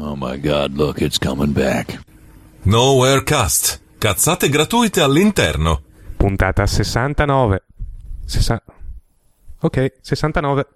Oh my god, look, it's coming back. Nowhere Cast. Cazzate gratuite all'interno. Puntata 69. Sessa- ok, 69.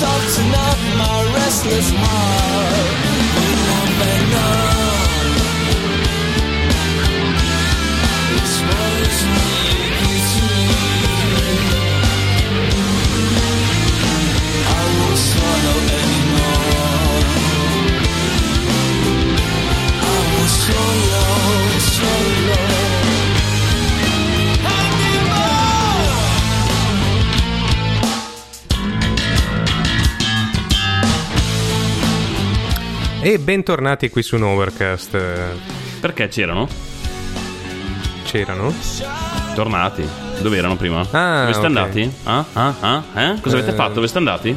Soften up my restless heart. E bentornati qui su Novercast. Eh, Perché c'erano? C'erano? Tornati. Dove erano prima? Ah, Dove siete ok. andati? Ah, ah, ah, eh? Cosa avete Eh, fatto? Dove siete andati?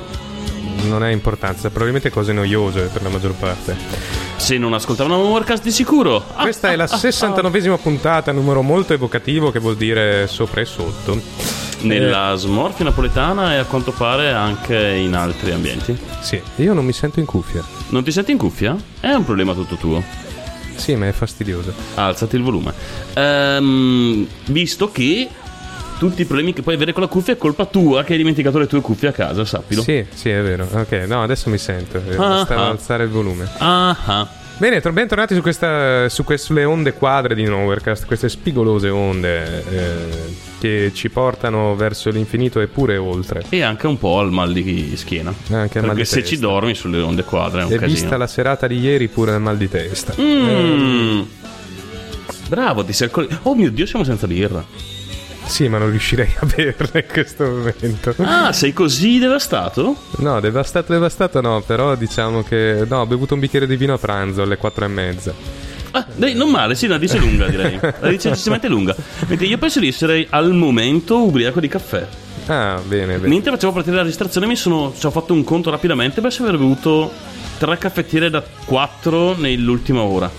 Non ha importanza, probabilmente cose noiose per la maggior parte. Se non ascoltavano Warcast di sicuro. Ah, Questa è la 69esima puntata, numero molto evocativo che vuol dire sopra e sotto. Nella smorfia napoletana e a quanto pare anche in altri ambienti. Sì, io non mi sento in cuffia. Non ti senti in cuffia? È un problema tutto tuo. Sì, ma è fastidioso. Alzati il volume. Ehm, visto che tutti i problemi che puoi avere con la cuffia è colpa tua che hai dimenticato le tue cuffie a casa, sappilo. Sì, sì, è vero. Ok, no, adesso mi sento. Eh, Ah, ah. alzare il volume. Ah, ah. Bene, tor- bentornati su questa, su que- sulle onde quadre di Novercast, queste spigolose onde eh, che ci portano verso l'infinito e pure oltre. E anche un po' al mal di schiena. Anche al mal Perché di se testa. ci dormi sulle onde quadre è un E casino. vista la serata di ieri pure il mal di testa. Mm. Bravo, ti sei accol- Oh mio Dio, siamo senza birra. Sì, ma non riuscirei a berla in questo momento. Ah, sei così devastato? No, devastato, devastato no, però diciamo che... No, ho bevuto un bicchiere di vino a pranzo alle quattro e mezza. Ah, dai, non male, sì, la dice lunga, direi. La dice eccessivamente lunga. Mentre io penso di essere al momento ubriaco di caffè. Ah, bene, bene. Mentre facevo partire la registrazione mi sono ci ho fatto un conto rapidamente per aver bevuto tre caffettiere da quattro nell'ultima ora.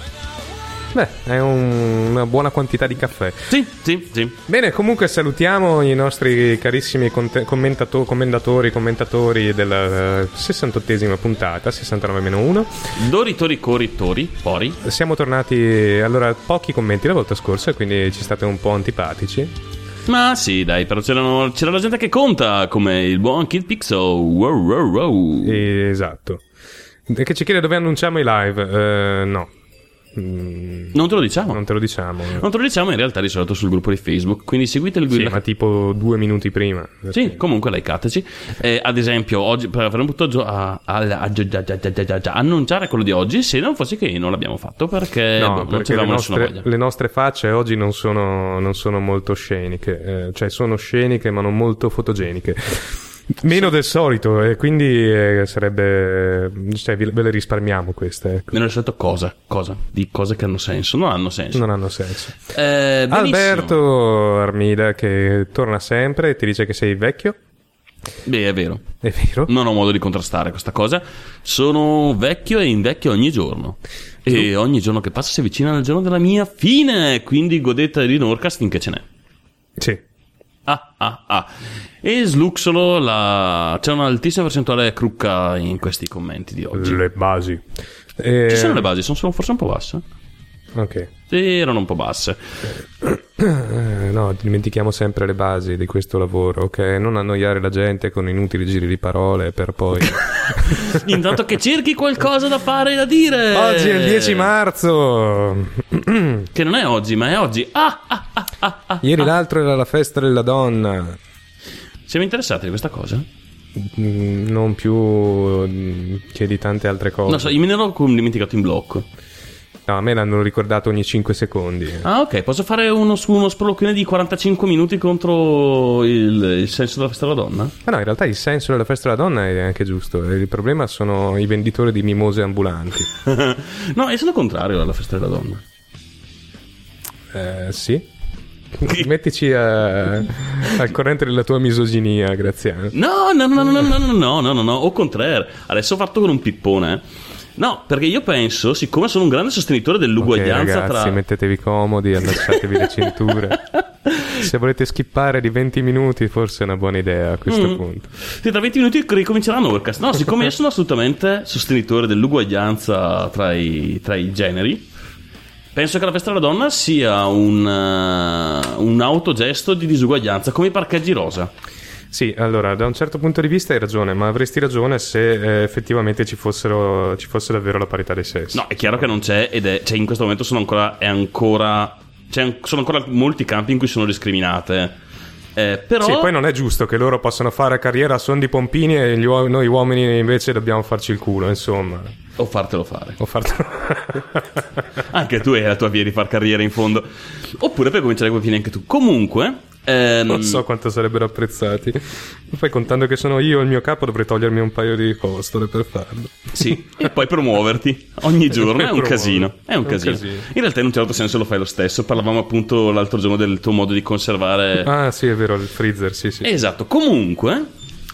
Beh, è un- una buona quantità di caffè. Sì, sì, sì. Bene, comunque salutiamo i nostri carissimi conte- commentato- commendatori, commentatori della eh, 68esima puntata, 69-1. Dori, tori, cori, tori, pori. Siamo tornati, allora, pochi commenti la volta scorsa, quindi ci state un po' antipatici. Ma sì, dai, però c'erano- c'era la gente che conta, come il buon Kid Pixel. Wow, wow, wow. Esatto. Che ci chiede dove annunciamo i live. Eh, no. Mm, Non te lo diciamo. non te lo diciamo. Non te lo diciamo in realtà di solito sul gruppo di Facebook, quindi seguite il Sì, guida. ma tipo due minuti prima. Sì, comunque likeateci. Eh, ad esempio, oggi per avremmo potuto gio- a- a- a- già- annunciare quello di oggi, se non fosse che non l'abbiamo fatto perché, boh, No, non perché le c'avevamo nessuna nostre, le nostre facce oggi non sono, non sono molto sceniche, eh, cioè sono sceniche ma non molto fotogeniche. Meno del solito, e quindi eh, sarebbe. cioè, ve le risparmiamo queste, ecco. Mi hanno scelto cosa? Cosa? Di cose che hanno senso. Non hanno senso. Non hanno senso. Eh. Alberto Armida che torna sempre e ti dice che sei vecchio. Beh, è vero. È vero? Non ho modo di contrastare questa cosa. Sono vecchio e invecchio ogni giorno. E ogni giorno che passa si avvicina al giorno della mia fine. Quindi godete di Norcast finché ce n'è. Sì. Ah, ah, ah. E sluxolo la... c'è un'altissima percentuale crucca in questi commenti di oggi. Le basi. Eh, Ci sono le basi, sono solo forse un po' basse. Ok. Sì, erano un po' basse. Eh, no, dimentichiamo sempre le basi di questo lavoro, ok? Non annoiare la gente con inutili giri di parole per poi... Intanto che cerchi qualcosa da fare e da dire. Oggi è il 10 marzo! Che non è oggi, ma è oggi. Ah, ah, ah, ah, ah. Ieri l'altro era la festa della donna. Siamo interessati di questa cosa? Mm, Non più mm, che di tante altre cose. Non so, io me ne ero dimenticato in blocco. No, a me l'hanno ricordato ogni 5 secondi. Ah, ok, posso fare uno, uno sproloquione di 45 minuti contro il, il senso della festa della donna? Ma no, in realtà il senso della festa della donna è anche giusto. Il problema sono i venditori di mimose ambulanti. no, io sono contrario alla festa della donna. Eh, sì. Mettici a- al corrente della tua misoginia, Graziano. No, no, no, no, no, no, no, no, no, no, no, au contraire. Adesso ho fatto con un pippone. eh. No, perché io penso, siccome sono un grande sostenitore dell'uguaglianza ragazzi, tra... mettetevi comodi, allacciatevi le cinture. Se volete skippare di 20 minuti, forse è una buona idea a questo Mm. punto. Sì, tra 20 minuti ricomincerà Nordcast. No, siccome io sono assolutamente sostenitore dell'uguaglianza tra i, tra i generi, penso che la festa della donna sia un, eh, un autogesto di disuguaglianza, come i parcheggi rosa. Sì, allora, da un certo punto di vista hai ragione, ma avresti ragione se eh, effettivamente ci, fossero, ci fosse davvero la parità dei sessi. No, è chiaro che non c'è ed è, cioè in questo momento sono ancora, è ancora, c'è- sono ancora molti campi in cui sono discriminate. Eh, però... Sì, poi non è giusto che loro possano fare carriera a son di pompini e uo- noi uomini invece dobbiamo farci il culo, insomma. O fartelo fare. Ho fatto... Anche tu hai la tua via di far carriera in fondo. Oppure per cominciare come fine anche tu. Comunque, ehm, non so quanto sarebbero apprezzati. Poi contando che sono io il mio capo dovrei togliermi un paio di costole per farlo. Sì, e poi promuoverti ogni giorno è un casino. È un È un casino. casino. In realtà, in un certo senso, lo fai lo stesso. Parlavamo appunto l'altro giorno del tuo modo di conservare. Ah, sì, è vero, il freezer, sì, sì. Esatto. Comunque,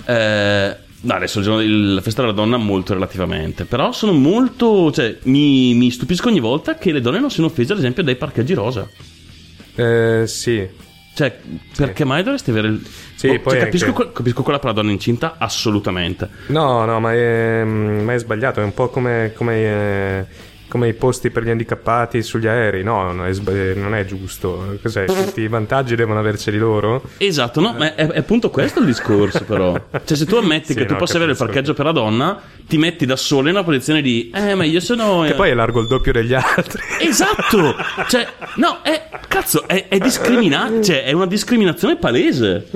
eh, no, adesso il giorno della festa della donna, molto relativamente. Però sono molto. cioè, mi, mi stupisco ogni volta che le donne non siano offese, ad esempio, dai parcheggi rosa. Eh, sì. Cioè, perché mai dovresti avere il. Sì, Oh, cioè, capisco, anche- capisco quella per la donna incinta, assolutamente. No, no, ma è, ma è sbagliato, è un po' come, come, eh, come i posti per gli handicappati sugli aerei, no, non è, eh, non è giusto. Cos'è? Tutti i vantaggi devono averceli loro? Esatto, no, ma è, è appunto questo il discorso, però. Cioè, se tu ammetti Sì, che tu no, possa avere il parcheggio per la donna, ti metti da solo in una posizione di. Eh, ma io sono. Che poi è largo il doppio degli altri. Esatto! Cioè, no, è. Cazzo, è, è discriminante. Cioè, è una discriminazione palese.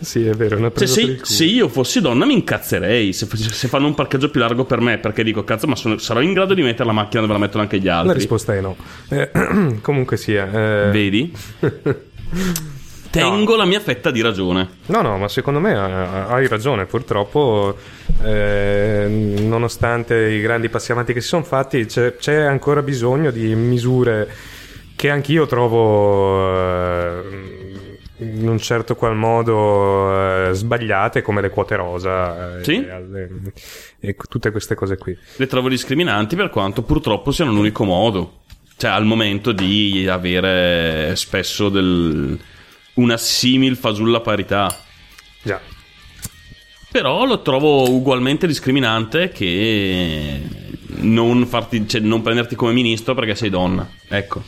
sì, è vero, è una Cioè, presa se, se io fossi donna mi incazzerei se, se fanno un parcheggio più largo per me, perché dico, cazzo, ma sono- sarò in grado di mettere la macchina dove la mettono anche gli altri. La risposta è no. Eh, comunque sia. eh, Vedi? Tengo la mia fetta di ragione. No, no, ma secondo me eh, hai ragione. Purtroppo, eh, nonostante i grandi passi avanti che si sono fatti, c'è, c'è ancora bisogno di misure che anch'io trovo eh, in un certo qual modo eh, sbagliate, come le quote rosa eh, Sì. e, alle- e tutte queste cose qui. Le trovo discriminanti per quanto purtroppo siano l'unico modo. Cioè, al momento di avere spesso del, una simil fasulla parità. Già. Però lo trovo ugualmente discriminante che non, farti, cioè, non prenderti come ministro perché sei donna. Ecco.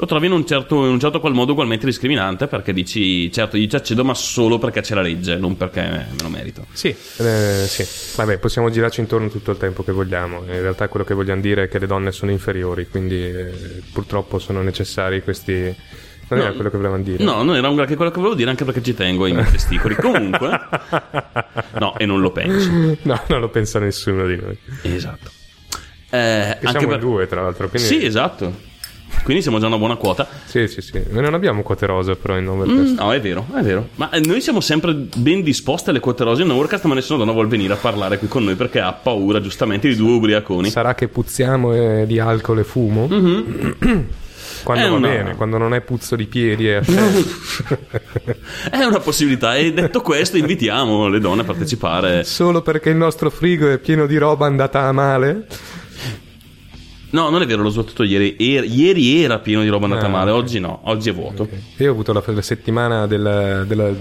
Lo trovi in un certo, in un certo qual modo ugualmente discriminante perché dici, certo, io ci accedo ma solo perché c'è la legge, non perché me lo merito. Sì, eh, sì, vabbè, possiamo girarci intorno tutto il tempo che vogliamo. In realtà quello che vogliamo dire è che le donne sono inferiori, quindi eh, purtroppo sono necessari questi... Non era No, quello che volevamo dire. No, non era granché quello che volevo dire, anche perché ci tengo ai miei testicoli. Comunque, no, e non lo penso. No, non lo pensa nessuno di noi. Esatto. Eh, Che anche siamo per- due, tra l'altro. Quindi... Sì, esatto. Quindi siamo già una buona quota. sì, sì, sì. Noi non abbiamo quote rosa però in nome Mm, no, è vero, è vero. Ma eh, noi siamo sempre ben disposti alle quote rose in Overcast, ma nessuno donna vuole venire a parlare qui con noi perché ha paura, giustamente, di due ubriaconi. Sarà che puzziamo eh, di alcol e fumo? Quando È va una- bene, quando non è puzzo di piedi e ascelle. È una possibilità. E detto questo, invitiamo le donne a partecipare. Solo perché il nostro frigo è pieno di roba andata a male? No, non è vero, l'ho sbattuto ieri. Er- ieri era pieno di roba andata Ah, male, ok. oggi no, oggi è vuoto. Io ho avuto la, la settimana della, della-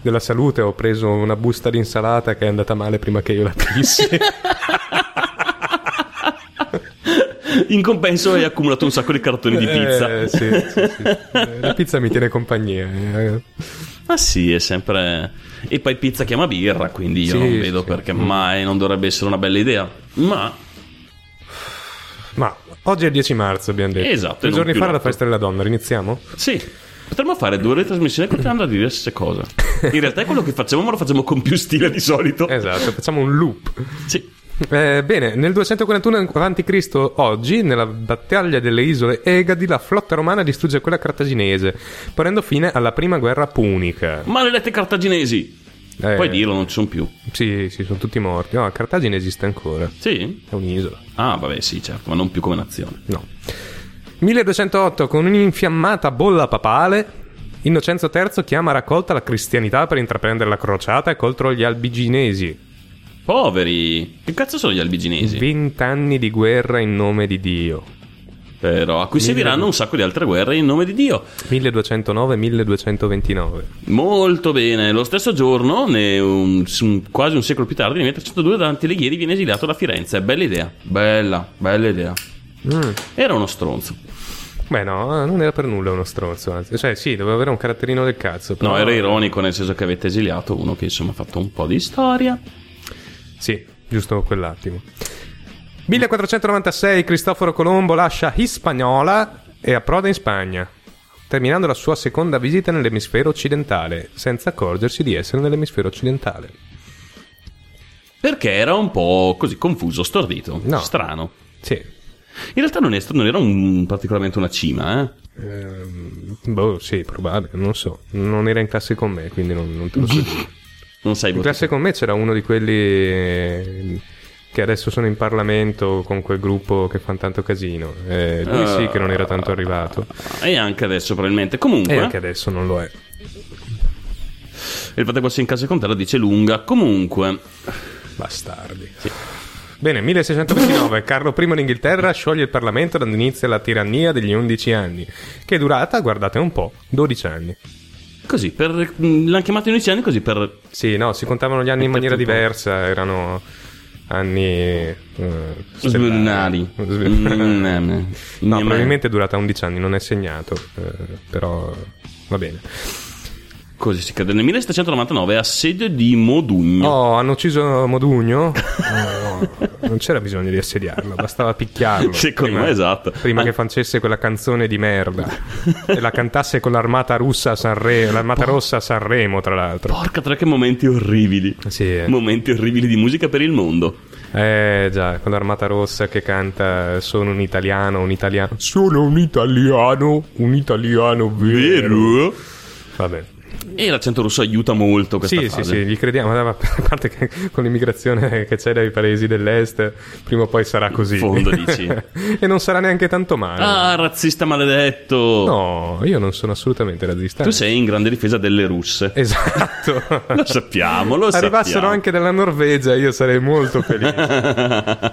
della salute, ho preso una busta di insalata che è andata male prima che io la pissi. In compenso hai accumulato un sacco di cartoni di pizza. Eh, sì, sì, sì. La pizza mi tiene compagnia. eh. Ma sì, è sempre. E poi pizza chiama birra, quindi io non vedo perché mai non dovrebbe essere una bella idea. Ma Ma oggi è il 10 marzo, abbiamo detto. Esatto, e non giorni fa è la festa della donna, riniziamo? sì, potremmo fare due ore di trasmissione continuando a dire le stesse cose. In realtà è quello che facciamo, ma lo facciamo con più stile di solito. Esatto, facciamo un loop. Sì. Eh, bene, nel 241 a.C. oggi, nella battaglia delle isole Egadi, la flotta romana distrugge quella cartaginese, ponendo fine alla prima guerra punica. Maledetti cartaginesi! Eh, Puoi dirlo, non ci sono più. Sì, sì, sono tutti morti. No, Cartagine esiste ancora. Sì? È un'isola. Ah, vabbè, sì, certo, ma non più come nazione. No. 1208, con un'infiammata bolla papale, Innocenzo III chiama a raccolta la cristianità per intraprendere la crociata contro gli albiginesi. Poveri! Che cazzo sono gli albiginesi? Vent'anni di guerra in nome di Dio. Però a cui seguiranno un sacco di altre guerre in nome di Dio. 1209-1229. Molto bene. Lo stesso giorno, un- un- quasi un secolo più tardi, nel 1302 Dante Alighieri viene esiliato da Firenze. Bella idea. Bella, bella idea. Mm. Era uno stronzo. Beh, no, non era per nulla uno stronzo. Anzi, cioè, sì, doveva avere un caratterino del cazzo. Però... No, era ironico nel senso che avete esiliato uno che insomma ha fatto un po' di storia. Sì, giusto quell'attimo. 1496 Cristoforo Colombo lascia Hispaniola e approda in Spagna, terminando la sua seconda visita nell'emisfero occidentale, senza accorgersi di essere nell'emisfero occidentale. Perché era un po' così confuso, stordito, No. strano. Sì. In realtà non, è, non era un- particolarmente una cima, eh. Ehm, boh, sì, probabile, non so. Non era in classe con me, quindi non, non te lo so dire. Non sai In classe con me c'era uno di quelli eh, che adesso sono in Parlamento con quel gruppo che fanno tanto casino. Eh, lui sì che non era tanto arrivato. E anche adesso probabilmente. Comunque, E anche adesso non lo è. il fosse in classe con te la dice lunga. Comunque, Bastardi. Bene, 1629, Carlo I d'Inghilterra scioglie il Parlamento dando inizio alla tirannia degli 11 anni, che è durata, guardate un po', 12 anni. così, per, l'hanno chiamato in 11 anni così per... Sì, no, si contavano gli anni in maniera diversa, erano anni... eh, stellari. Mm, No, mm, probabilmente è durata 11 anni, non è segnato, eh, però va bene. Così si cade. Nel 1799 assedio di Modugno. Oh, hanno ucciso Modugno? No, non c'era bisogno di assediarlo, bastava picchiarlo. Secondo prima- me esatto. Prima Ah. che facesse quella canzone di merda e la cantasse con l'armata russa a Sanremo, l'armata rossa a Sanremo, tra l'altro. Porca tre che momenti orribili. Sì, eh. Momenti orribili di musica per il mondo. Eh già, con l'armata rossa che canta Sono un italiano, un italiano. Sono un italiano, un italiano vero. Vabbè. E l'accento russo aiuta molto questa Sì, sì, fase. sì, gli crediamo. A parte che con l'immigrazione che c'è dai paesi dell'est, prima o poi sarà così. In fondo, dici. e non sarà neanche tanto male. Ah, razzista maledetto. No, io non sono assolutamente razzista. Tu sei in grande difesa delle russe. Esatto. Lo sappiamo, lo Arrivassero sappiamo. anche dalla Norvegia, io sarei molto felice.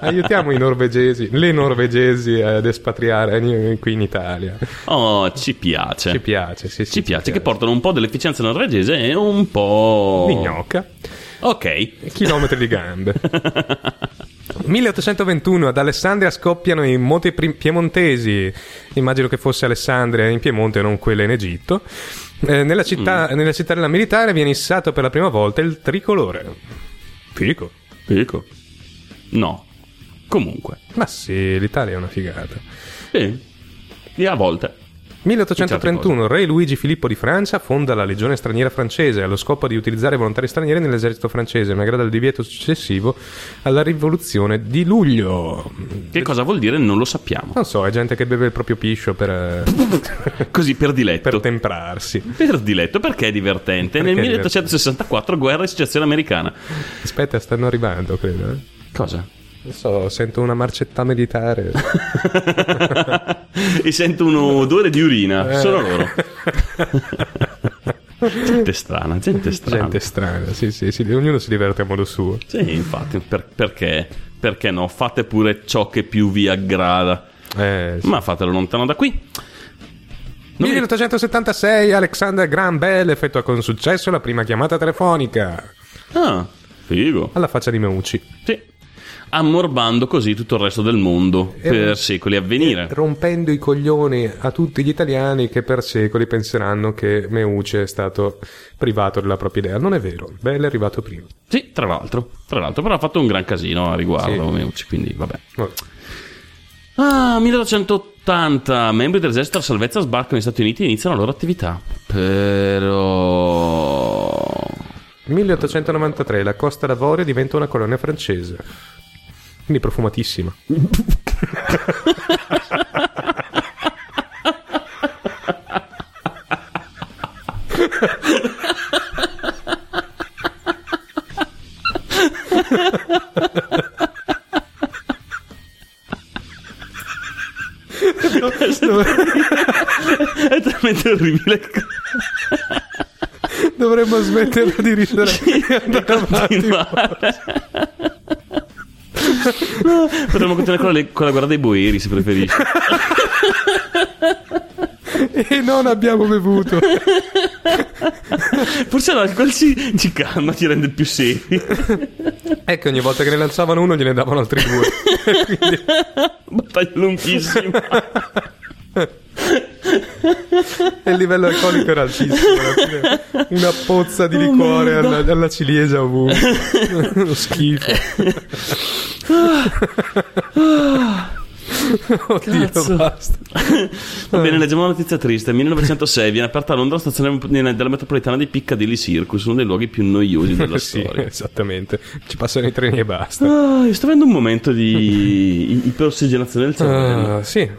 Aiutiamo i norvegesi, le norvegesi ad espatriare eh, qui in Italia. Oh, ci piace. Ci piace, sì, sì. Ci piace che portano un po' dell'efficienza norvegese e un po'... Di gnocca. Ok. Chilometri di gambe. 1821 ad Alessandria scoppiano i moti pri- piemontesi. Immagino che fosse Alessandria in Piemonte, non quella in Egitto. Eh, nella, città, nella cittadella militare viene issato per la prima volta il tricolore. Fico. Fico. No. Comunque. Ma sì, l'Italia è una figata. Sì. E a volte. 1831 Re Luigi Filippo di Francia fonda la Legione straniera francese allo scopo di utilizzare volontari stranieri nell'esercito francese, malgrado il divieto successivo alla rivoluzione di luglio. Che cosa vuol dire non lo sappiamo. Non so, è gente che beve il proprio piscio per, Così per diletto. per temprarsi. Per diletto, perché è divertente. Perché Nel è 1864 guerra e associazione americana. Aspetta, stanno arrivando, credo. eh. Cosa? Non so, sento una marcetta militare. e sento un odore di urina. Eh. Solo loro. gente strana, gente strana. gente strana, sì, sì, sì, ognuno si diverte a modo suo. Sì, infatti, per- perché? Perché no? Fate pure ciò che più vi aggrada. Eh, sì. Ma fatelo lontano da qui. Non mi- 1876 Alexander Graham Bell effettua con successo la prima chiamata telefonica. Ah, figo. Alla faccia di Meucci. Sì. Ammorbando così tutto il resto del mondo E- per secoli a venire. rompendo i coglioni a tutti gli italiani che per secoli penseranno che Meucci è stato privato della propria idea. Non è vero, Bell è arrivato prima. Sì, tra l'altro. Tra l'altro, però ha fatto un gran casino a riguardo, Sì. Meucci, quindi vabbè. Vabbè. Ah, 1880. Membri dell'esercito a salvezza sbarcano negli Stati Uniti e iniziano la loro attività. Però... 1893 la Costa d'Avorio diventa una colonia francese. Quindi profumatissima. È talmente orribile. Dovremmo smetterla di ridere e andare avanti. Potremmo continuare con la, con la guerra dei boeri, se preferisci. E non abbiamo bevuto. Forse l'alcol ci, ci calma, ci rende più seri. Che ogni volta che ne lanciavano uno gliene davano altri due. Battaglia lunghissima. E il livello alcolico era altissimo. Una pozza di liquore alla, alla ciliegia ovunque. Uno schifo. Oddio, Cazzo. basta. Va bene, leggiamo una notizia triste. 1906 viene aperta a Londra la stazione della metropolitana di Piccadilly Circus, uno dei luoghi più noiosi della Sì, storia. esattamente. Ci passano i treni e basta. Ah, io sto avendo un momento di iperossigenazione del cervello. Ah, sì,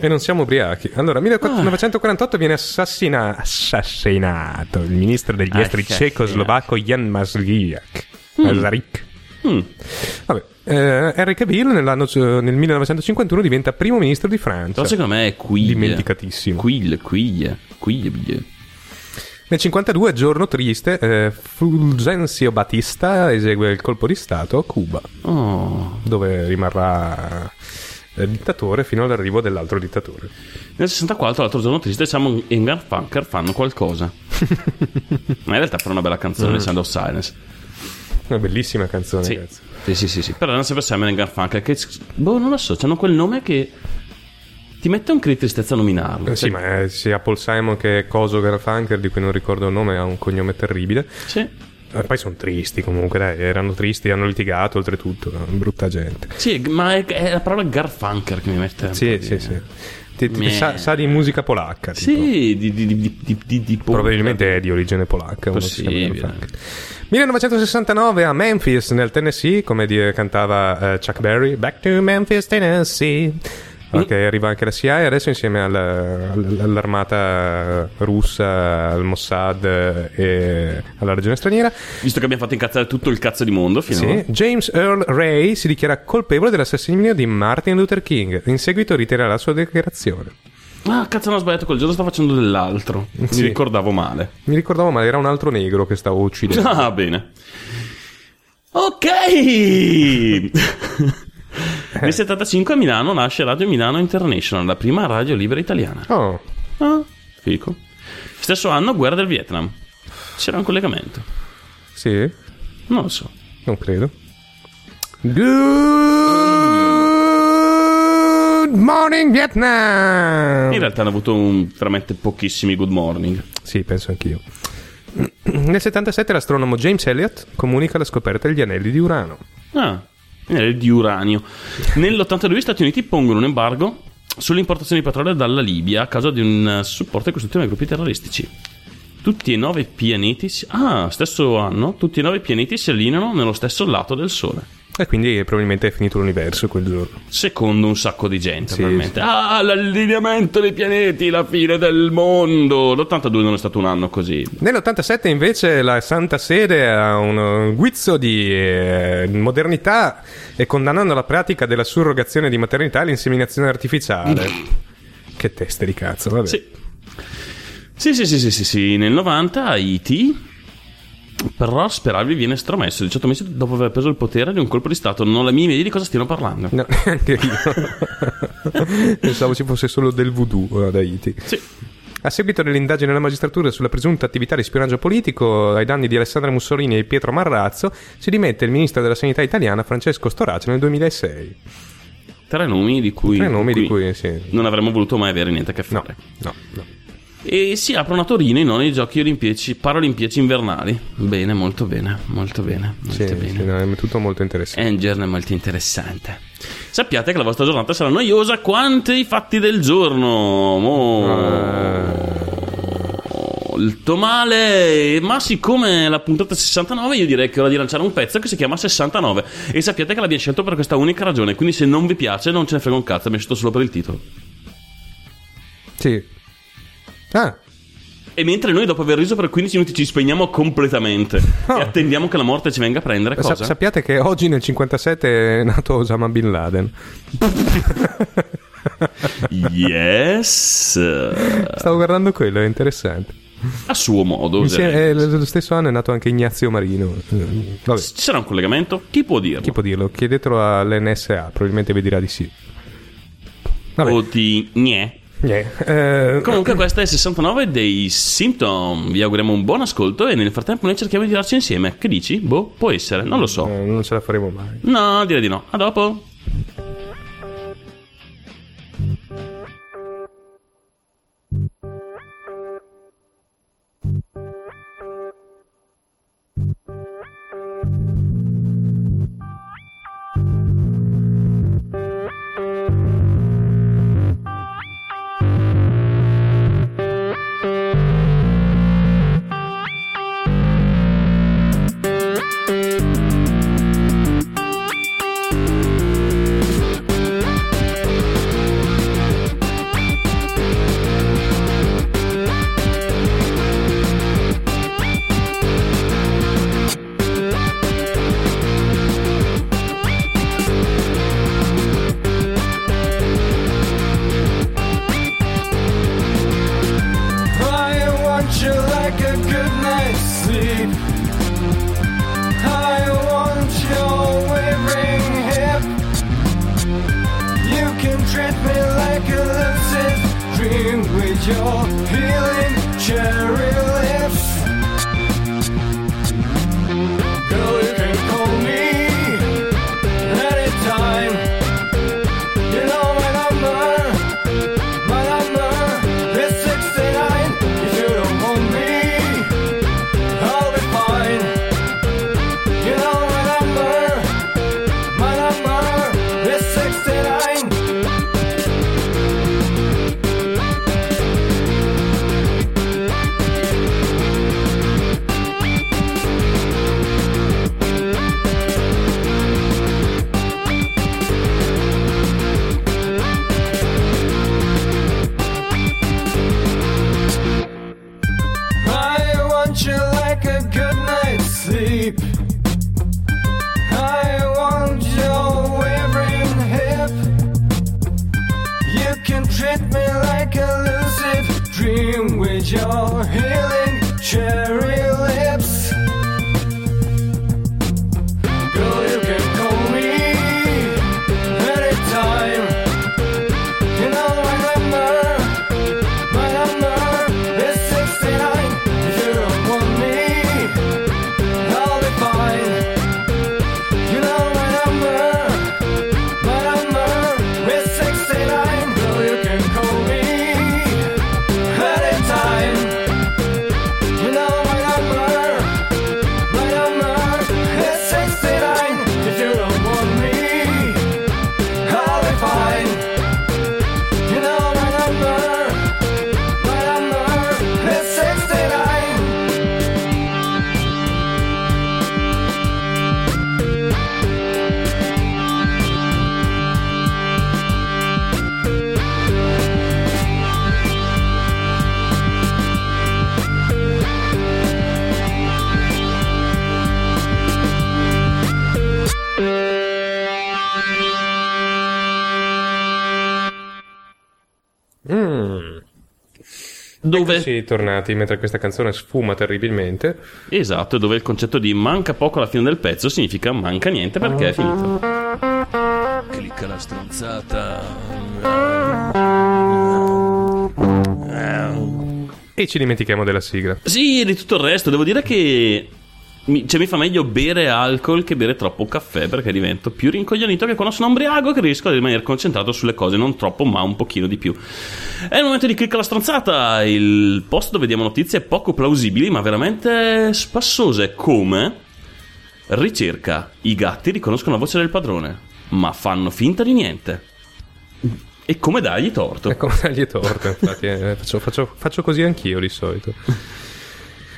e non siamo ubriachi. Allora, 1948 viene assassina- assassinato il ministro degli esteri cecoslovacco Jan Masaryk. Masaryk. Mm. Vabbè, eh, Henry Cavill nel 1951 diventa primo ministro di Francia. Però secondo me è Quiglia. Dimenticatissimo. Quiglia, Quiglia. Quiglia. Nel 52, giorno triste, eh, Fulgencio Batista esegue il colpo di Stato a Cuba, Oh. dove rimarrà eh, dittatore fino all'arrivo dell'altro dittatore. Nel 64, l'altro giorno triste, Simon e Garfunkel fanno qualcosa. Ma in realtà fa una bella canzone, Sound of Silence. Una bellissima canzone, Sì. ragazzi. Sì, sì, sì, sì. Però erano sempre Simon e Garfunkel che... Boh, non lo so, hanno quel nome che... Ti mette un cri di tristezza a nominarlo. Eh, sì, ma è sia Paul Simon che Coso Garfunkel, di cui non ricordo il nome, ha un cognome terribile. Sì. Eh, poi sono tristi comunque, dai, erano tristi, hanno litigato oltretutto, brutta gente. Sì, ma è, è la parola Garfunkel che mi mette... Sì, sì, di- sì. Ti- ti- sa, sa di musica polacca, tipo. Sì, di, di, di, Probabilmente è di origine polacca. Possibile. Garfunkel. 1969 a Memphis, nel Tennessee, come cantava eh, Chuck Berry, Back to Memphis, Tennessee. Ok, arriva anche la CIA e adesso insieme al- al- all'armata russa, al Mossad e alla regione straniera, Visto che abbiamo fatto incazzare tutto il cazzo di mondo finora. sì, James Earl Ray si dichiara colpevole dell'assassinio di Martin Luther King. In seguito ritirerà la sua dichiarazione. Ah, cazzo, non ho sbagliato. Quel giorno stavo facendo dell'altro. Mi Sì. ricordavo male. Mi ricordavo, ma era un altro negro che stavo uccidendo. Ah, bene. Ok. Nel 75 a Milano nasce Radio Milano International, la prima radio libera italiana. Oh, Ah, fico. Stesso anno, guerra del Vietnam. C'era un collegamento. sì, Non lo so. non credo. Good morning Vietnam! In realtà hanno avuto un, veramente pochissimi good morning. Sì, penso anch'io. Nel 77 l'astronomo James Elliott comunica la scoperta degli anelli di Urano. Ah, eh, di uranio. Nell'82 gli Stati Uniti pongono un embargo sull'importazione di petrolio dalla Libia a causa di un eh, supporto ai costruzione ai gruppi terroristici. Tutti e nove pianeti si... Ah, stesso anno, tutti e nove pianeti si allineano nello stesso lato del Sole. E quindi probabilmente è finito l'universo quel giorno. Secondo un sacco di gente, Sì, probabilmente. sì. Ah, l'allineamento dei pianeti, la fine del mondo. L'82 non è stato un anno così. Nell'87 invece la Santa Sede ha un guizzo di eh, modernità e condannando la pratica della surrogazione di maternità e l'inseminazione artificiale. che teste di cazzo, vabbè. Sì. Sì, sì, sì, sì, sì, sì. Nel 90 Haiti però speravi viene estromesso 18 mesi dopo aver preso il potere di un colpo di stato. Non la minima idea di cosa stiano parlando. No, neanche io. Pensavo ci fosse solo del voodoo ad Haiti. Sì. A seguito dell'indagine della magistratura sulla presunta attività di spionaggio politico ai danni di Alessandra Mussolini e Pietro Marrazzo, si dimette il ministro della sanità italiana Francesco Storace nel 2006. Tre nomi di cui, Tre nomi di cui, sì. non avremmo voluto mai avere niente a che No, fare. no, no. E si aprono a Torino i noni giochi olimpici, paralimpici invernali. Bene, molto bene, molto bene, molto Sì, bene. sì, no, è tutto molto interessante. È un giorno molto interessante. Sappiate che la vostra giornata sarà noiosa quanto i fatti del giorno. Mo- molto male, ma siccome è la puntata 69 io direi che è ora di lanciare un pezzo che si chiama 69 e sappiate che l'abbiamo scelto per questa unica ragione, quindi se non vi piace non ce ne frega un cazzo, abbiamo scelto solo per il titolo. Sì. Ah, E mentre noi dopo aver riso per 15 minuti ci spegniamo completamente e attendiamo che la morte ci venga a prendere, sa- cosa? sappiate che oggi nel 57 è nato Osama Bin Laden. Yes, Stavo guardando quello, è interessante. a suo modo. Insieme- eh, lo stesso anno è nato anche Ignazio Marino. Vabbè, Ci sarà un collegamento? Chi può dirlo? chi può dirlo? Chiedetelo all'NSA, probabilmente vi dirà di sì. Vabbè, O di gnè? Niente. Eh, Comunque questo è il 69 dei Symptom. Vi auguriamo un buon ascolto e nel frattempo noi cerchiamo di tirarci insieme. Che dici? Boh, può essere, non lo so. eh, non ce la faremo mai. No, direi di no. A dopo. your head. Dove, Sì, tornati mentre questa canzone sfuma terribilmente. esatto, dove il concetto di manca poco alla fine del pezzo significa manca niente perché è finito. Clicca la stronzata. E ci dimentichiamo della sigla. Sì, e di tutto il resto, devo dire che mi, cioè, mi fa meglio bere alcol che bere troppo caffè perché divento più rincoglionito che quando sono ubriaco che riesco a rimanere concentrato sulle cose, non troppo ma un pochino di più. È il momento di clicca la stronzata, il post dove diamo notizie poco plausibili ma veramente spassose come ricerca, i gatti riconoscono la voce del padrone ma fanno finta di niente. E come dargli torto? È come dargli torto, infatti. eh, faccio, faccio- faccio così anch'io di solito.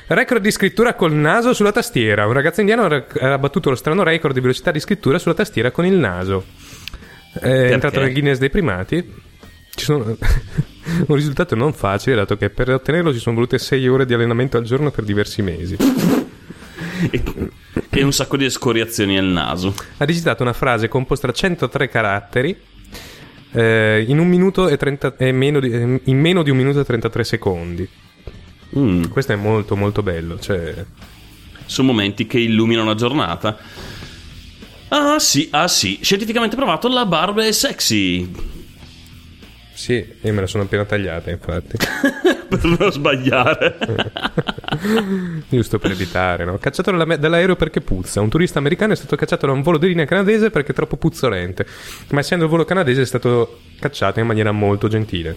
Record di scrittura col naso sulla tastiera. Un ragazzo indiano ha battuto lo strano record di velocità di scrittura sulla tastiera con il naso. È entrato nel Guinness dei primati. Ci sono... un risultato non facile, dato che per ottenerlo ci sono volute 6 ore di allenamento al giorno per diversi mesi. E, e un sacco di escoriazioni al naso. Ha digitato una frase composta da 103 caratteri eh, in, un minuto e 30 e meno di, eh, in meno di un minuto e 33 secondi. Mm, Questo è molto molto bello. Cioè, sono momenti che illuminano la giornata. Ah sì, ah sì, scientificamente provato la barba è sexy. sì, io me la sono appena tagliata, infatti. per non sbagliare. Giusto per evitare, no? Cacciato dalla- dall'aereo perché puzza. Un turista americano è stato cacciato da un volo di linea canadese perché è troppo puzzolente. Ma essendo il volo canadese è stato cacciato in maniera molto gentile.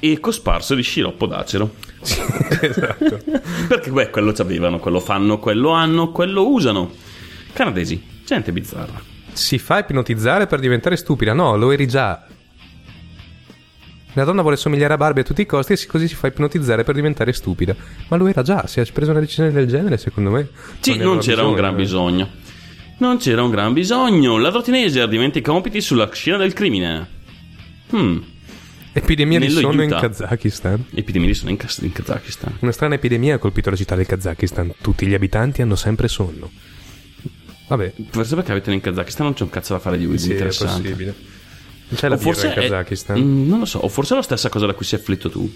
E cosparso di sciroppo d'acero. esatto. Perché, beh, quello ci avevano, quello fanno, quello hanno, quello usano. Canadesi, gente bizzarra. Si fa ipnotizzare per diventare stupida. No, lo eri già. La donna vuole somigliare a Barbie a tutti i costi e si- così si fa ipnotizzare per diventare stupida. Ma lo era già. Se ha preso una decisione del genere, secondo me. Sì, non aveva c'era un gran eh. bisogno. Non c'era un gran bisogno. Ladro teenager diventa i compiti sulla scena del crimine. Hmm. Epidemia di sonno in. Kazakistan. Epidemie di sonno in, Kaz- in Kazakistan. Una strana epidemia ha colpito la città del Kazakistan. Tutti gli abitanti hanno sempre sonno. Vabbè, Forse perché avete in Kazakistan non c'è un cazzo da fare di sì, è interessante. possibile. C'è la O forse in è- Kazakistan? Mm, non lo so, o forse è la stessa cosa da cui sei afflitto tu.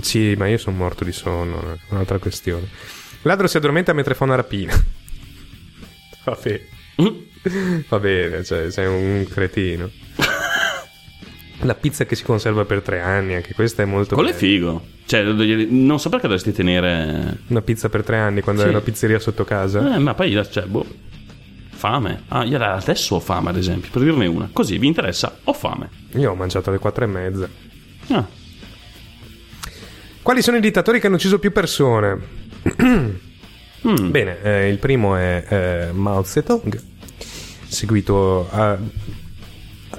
Sì, ma io sono morto di sonno, è un'altra questione. Ladro si addormenta mentre fa una rapina. Vabbè, Mm. va bene, cioè, sei un cretino. La pizza che si conserva per tre anni, anche questa è molto Quello è bella. figo. Cioè, non so perché dovresti tenere. Una pizza per tre anni quando Sì. hai una pizzeria sotto casa. Eh, ma poi, cioè, boh. Fame. Ah, io adesso ho fame, ad esempio, per dirne una. Così vi interessa? Ho fame. Io ho mangiato alle quattro e mezza. Ah. Quali sono i dittatori che hanno ucciso più persone? Mm. Bene, eh, il primo è eh, Mao Zedong, seguito a-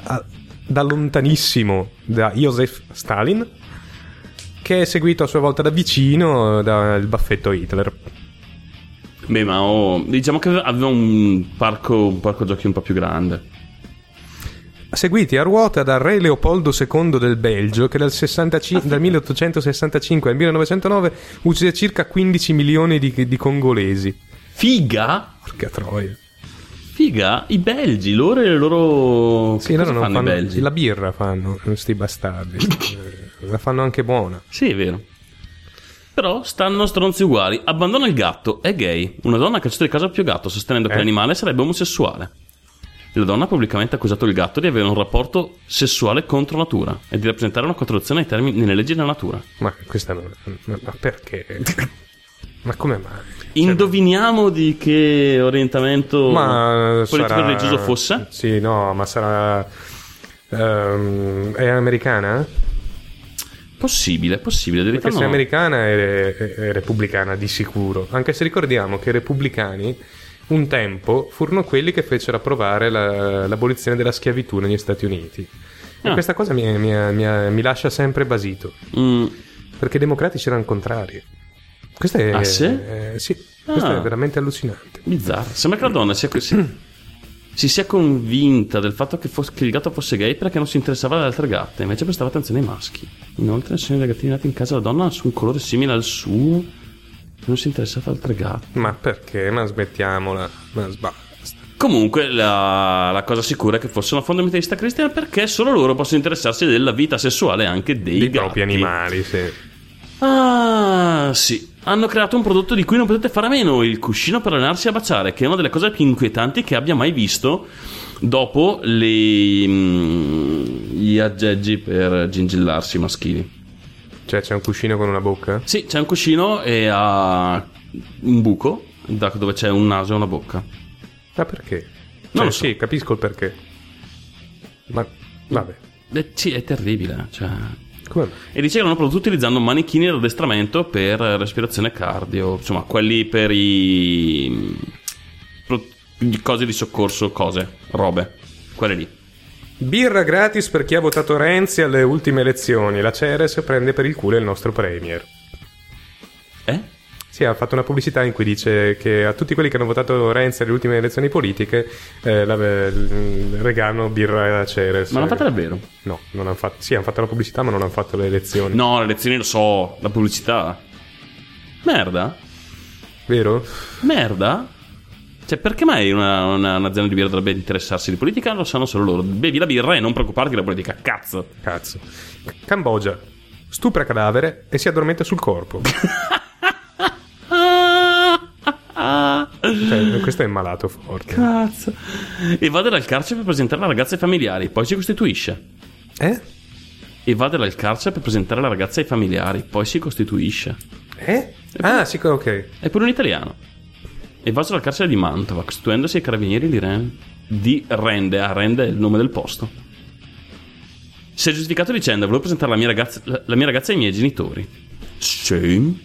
a- da lontanissimo da Joseph Stalin, che è seguito a sua volta da vicino dal baffetto Hitler. Beh, ma ho- diciamo che aveva un parco, un parco giochi un po' più grande. Seguiti a ruota da Re Leopoldo II del Belgio, che dal, 65 dal 1865 al 1909 uccise circa 15 milioni di, di congolesi. Figa? Porca troia. Figa? I belgi, loro e le loro. Sì, che loro non fanno, fanno i belgi? la birra fanno, questi bastardi. La fanno anche buona. Sì, è vero. Però stanno stronzi uguali. Abbandona il gatto, è gay. Una donna ha cacciato di casa proprio gatto, sostenendo che Eh? l'animale sarebbe omosessuale. La donna ha pubblicamente accusato il gatto di avere un rapporto sessuale contro natura e di rappresentare una contraddizione ai termini nelle leggi della natura. Ma questa non. Ma perché? ma come mai? Indoviniamo di che orientamento Ma politico sarà... religioso fosse? Sì, no, ma sarà. ehm, è americana? Possibile, possibile. Perché verità se è no. americana è, è- è repubblicana di sicuro. Anche se ricordiamo che i repubblicani un tempo furono quelli che fecero approvare la- l'abolizione della schiavitù negli Stati Uniti. E Ah. questa cosa mi, mi- mi- mi lascia sempre basito. Mm, Perché i democratici erano contrari. Questo è. Ah, sì? eh, sì, questo Ah. è veramente allucinante. bizzarro. Sembra che la donna sia così. Si sia convinta del fatto che, fosse- che il gatto fosse gay perché non si interessava alle altre gatte, invece prestava attenzione ai maschi. Inoltre, nessuno dei gattini nati in casa della donna ha un colore simile al suo, non si interessava alle altre gatte. Ma perché? Ma smettiamola. Ma sbasta. Comunque, la, la cosa sicura è che fosse una fondamentalista cristiana perché solo loro possono interessarsi della vita sessuale anche dei, Dei propri animali, sì. Ah, sì. Hanno creato un prodotto di cui non potete fare a meno, il cuscino per allenarsi a baciare, che è una delle cose più inquietanti che abbia mai visto dopo le, mm, gli aggeggi per gingillarsi maschili. Cioè, c'è un cuscino con una bocca? Sì, c'è un cuscino e ha un buco da dove c'è un naso e una bocca. Ma perché? Cioè, lo so. sì, capisco il perché. Ma vabbè. Eh, sì, è terribile. Cioè... Mai? E dice che l'hanno prodotto utilizzando manichini ad addestramento per respirazione cardio, insomma, quelli per i. cose di soccorso, cose, robe, quelle lì. Birra gratis per chi ha votato Renzi alle ultime elezioni. La Ceres prende per il culo il nostro premier. Eh? Sì, ha fatto una pubblicità in cui dice che a tutti quelli che hanno votato Renzi alle ultime elezioni politiche eh, la- regalano birra a Ceres. Ma l'hanno fatta davvero? No, non hanno fatto. Sì, hanno fatto la pubblicità, ma non hanno fatto le elezioni. No, le lezioni lo so, la pubblicità. Merda? Vero? Merda? Cioè, perché mai una, una- un'azienda di birra dovrebbe interessarsi di politica? Lo sanno solo loro. Bevi la birra e non preoccuparti della politica. Cazzo. Cazzo. Cambogia. Stupra cadavere e si addormenta sul corpo. Cioè, questo è malato forte. Cazzo. Evade dal carcere per presentare la ragazza ai familiari, poi si costituisce. Eh? Evade dal carcere per presentare la ragazza ai familiari, poi si costituisce. Eh? Ah, sì, ok. È pure un italiano. Evaso dal carcere di Mantova, costituendosi ai carabinieri di, Ren- di Rende. Ah, Rende è il nome del posto. Si è giustificato dicendo: Volevo presentare la mia ragazza, la, la mia ragazza ai miei genitori. Sì.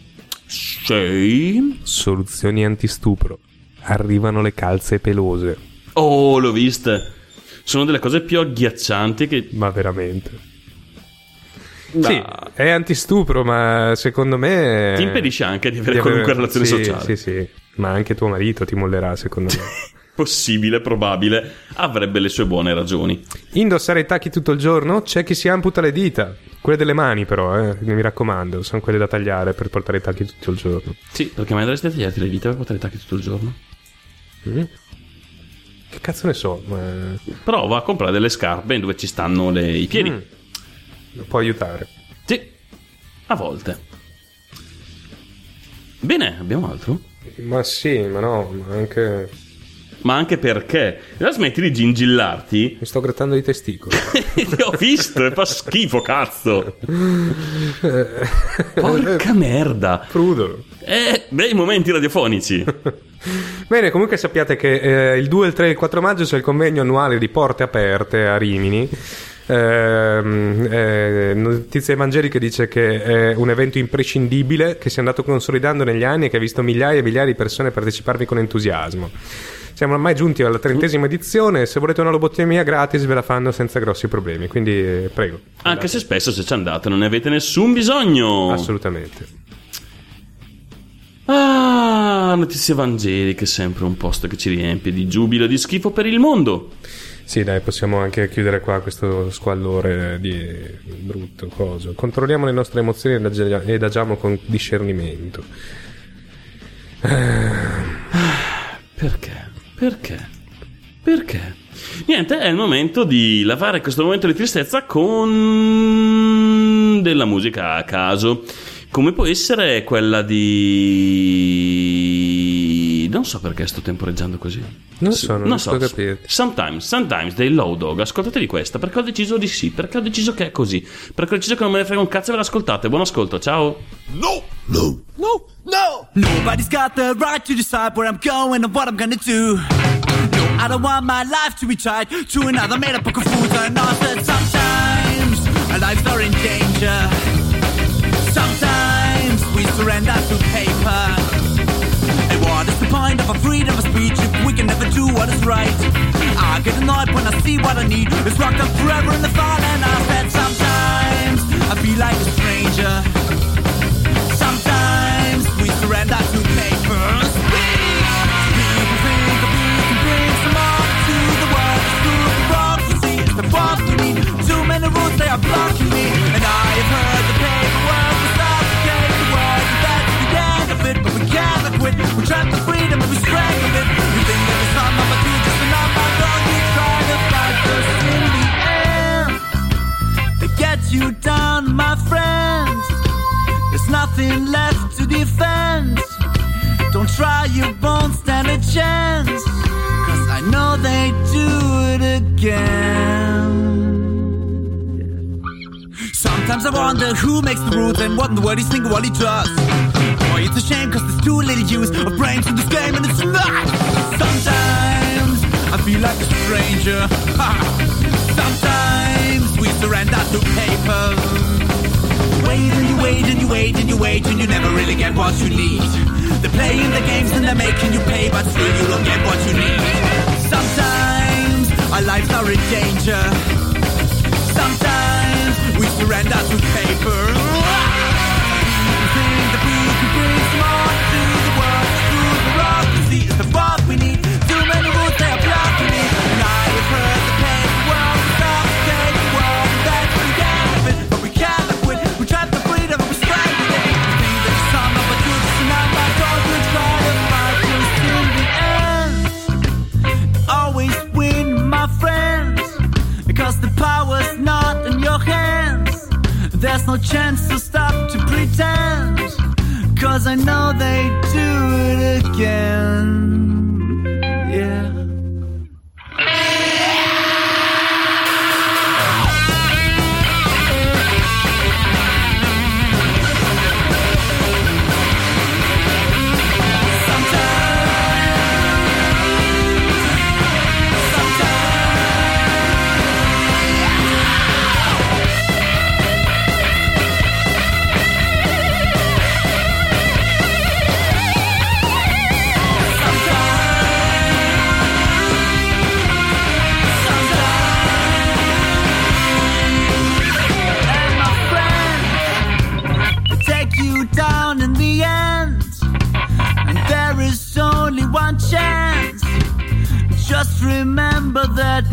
Sì. Soluzioni antistupro. Arrivano le calze pelose. Oh, l'ho viste. Sono delle cose più agghiaccianti che. Ma veramente. Bah, Sì, è antistupro, ma secondo me... Ti impedisce anche di avere di qualunque relazione sì, sociale. Sì, sì. Ma anche tuo marito ti mollerà, secondo me. Possibile, probabile. Avrebbe le sue buone ragioni. Indossare i tacchi tutto il giorno? C'è chi si amputa le dita. Quelle delle mani, però, eh, mi raccomando, sono quelle da tagliare per portare i tacchi tutto il giorno. Sì, perché mai dovresti tagliarti le dita per portare i tacchi tutto il giorno? Che cazzo ne so, ma Prova a comprare delle scarpe dove ci stanno le- i piedi. Mm. può aiutare. Sì, a volte. Bene, abbiamo altro? Ma sì, ma no, ma anche... Ma anche perché? La smetti di gingillarti? Mi sto grattando i testicoli. Ti ho visto e fa schifo, cazzo. Porca merda. Crudo. Eh, bei momenti radiofonici. Bene, comunque sappiate che eh, il 2, il 3 e il 4 maggio c'è il convegno annuale di Porte Aperte a Rimini. Ehm, eh, Notizie Evangeliche dice che è un evento imprescindibile che si è andato consolidando negli anni e che ha visto migliaia e migliaia di persone parteciparvi con entusiasmo. Siamo ormai giunti alla trentesima edizione se volete una lobotomia gratis ve la fanno senza grossi problemi, quindi eh, prego. Anche se spesso se ci andate non ne avete nessun bisogno. Assolutamente. Ah, notizie evangeliche, sempre un posto che ci riempie di giubilo e di schifo per il mondo. Sì, dai, possiamo anche chiudere qua questo squallore di brutto coso. Controlliamo le nostre emozioni ed agi- ed agiamo con discernimento. Perché? Perché? Perché? Niente, è il momento di lavare questo momento di tristezza con della musica a caso. Come può essere quella di... Non so perché sto temporeggiando così. Non so, non so. riesco a capirti. Sometimes, sometimes dei Low Dog. Ascoltatevi questa perché ho deciso di sì. Perché ho deciso che è così. Perché ho deciso che non me ne frega un cazzo e ve l'ascoltate. Buon ascolto, ciao. Nobody's got the right to decide where I'm going and what I'm gonna do. No, I don't want my life to be tied to another made up book of. I know that sometimes our lives are in danger. Sometimes we surrender to paper. Point of a freedom of speech if we can never do what is right? I get annoyed when I see what I need is locked up forever in the file, and I said sometimes I feel like a stranger. Sometimes we surrender to papers. The wrong we need. Too many rules, they are blocking me. And I have heard you down, my friends. There's nothing left to defend. Don't try, you won't stand a chance. Cause I know they do it again. Sometimes I wonder who makes the rules and what in the world he's thinking what he does. Boy, it's a shame cause there's too little use of brains in this game and it's not. Sometimes I feel like a stranger. Sometimes surrender to paper. Wait and you wait and you wait and you wait and you never really get what you need. They're playing the games and they're making you pay, but still you don't get what you need. Sometimes our lives are in danger. Sometimes we surrender to paper. Sing the blues, bring smart to the world. Through the rock, you see the rock. To chance to stop to pretend. Cause I know they do it again.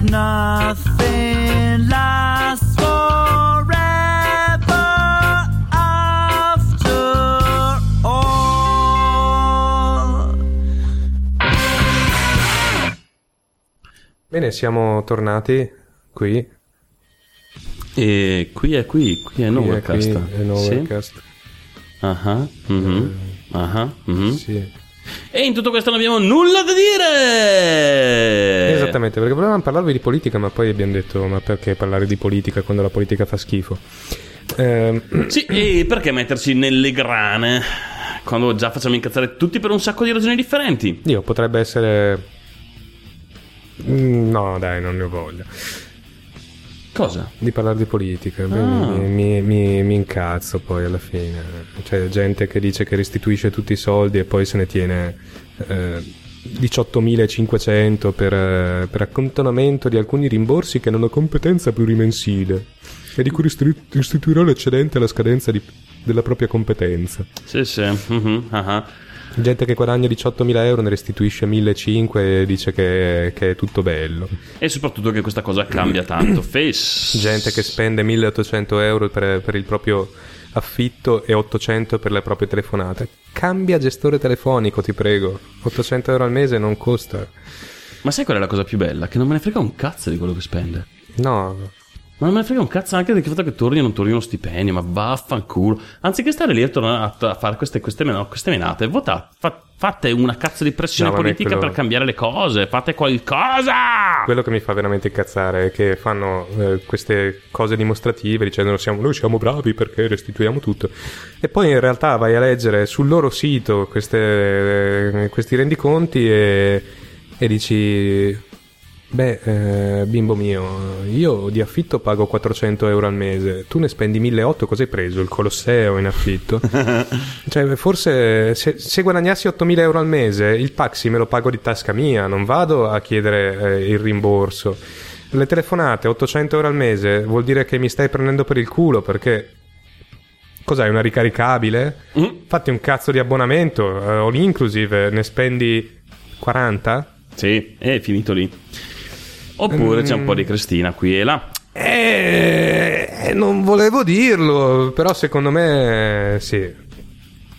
Nothing lasts forever after all. Bene, siamo tornati qui. E qui è qui, qui è Qui Nowherecast. è qui, è Nowherecast. Sì. Ah, mhm, ah, mhm. Sì. E in tutto questo non abbiamo nulla da dire! Esattamente, perché volevamo parlarvi di politica, ma poi abbiamo detto: ma perché parlare di politica quando la politica fa schifo? Ehm, Sì, e perché metterci nelle grane quando già facciamo incazzare tutti per un sacco di ragioni differenti? io potrebbe essere. Mm, No, dai, non ne ho voglia. Cosa? Di parlare di politica. Ah. Mi, mi- mi- mi incazzo poi alla fine. C'è gente che dice che restituisce tutti i soldi e poi se ne tiene eh, 18.500 per, eh, per accantonamento di alcuni rimborsi che non hanno competenza plurimensile e di cui restituirà l'eccedente alla scadenza di- della propria competenza. Sì, sì. ah, ah. Gente che guadagna 18.000 euro ne restituisce 1.500 e dice che, che è tutto bello. E soprattutto che questa cosa cambia tanto. Face. Gente che spende 1.800 euro per, per il proprio affitto e 800 per le proprie telefonate. Cambia gestore telefonico, ti prego. 800 euro al mese non costa. Ma sai qual è la cosa più bella? Che non me ne frega un cazzo di quello che spende. No, Ma non me ne frega un cazzo anche del fatto che torni o non torni uno stipendio, ma vaffanculo. Anziché stare lì a tornare a, fare queste, queste, queste menate, votate, fa- fate una cazzo di pressione No, politica quello- per cambiare le cose, fate qualcosa! quello che mi fa veramente incazzare è che fanno eh, queste cose dimostrative dicendo siamo, noi siamo bravi perché restituiamo tutto. E poi in realtà vai a leggere sul loro sito queste, eh, questi rendiconti e, e dici... Beh, eh, bimbo mio, io di affitto pago 400 euro al mese, tu ne spendi 1800, cosa hai preso? Il Colosseo in affitto? cioè, forse se, se guadagnassi 8000 euro al mese, il taxi me lo pago di tasca mia, non vado a chiedere eh, il rimborso. Le telefonate 800 euro al mese vuol dire che mi stai prendendo per il culo perché cos'hai una ricaricabile? Mm. Fatti un cazzo di abbonamento, eh, all inclusive, ne spendi 40? Sì, è finito lì. Oppure c'è un po' di Cristina qui e là. Eh, non volevo dirlo, però secondo me sì.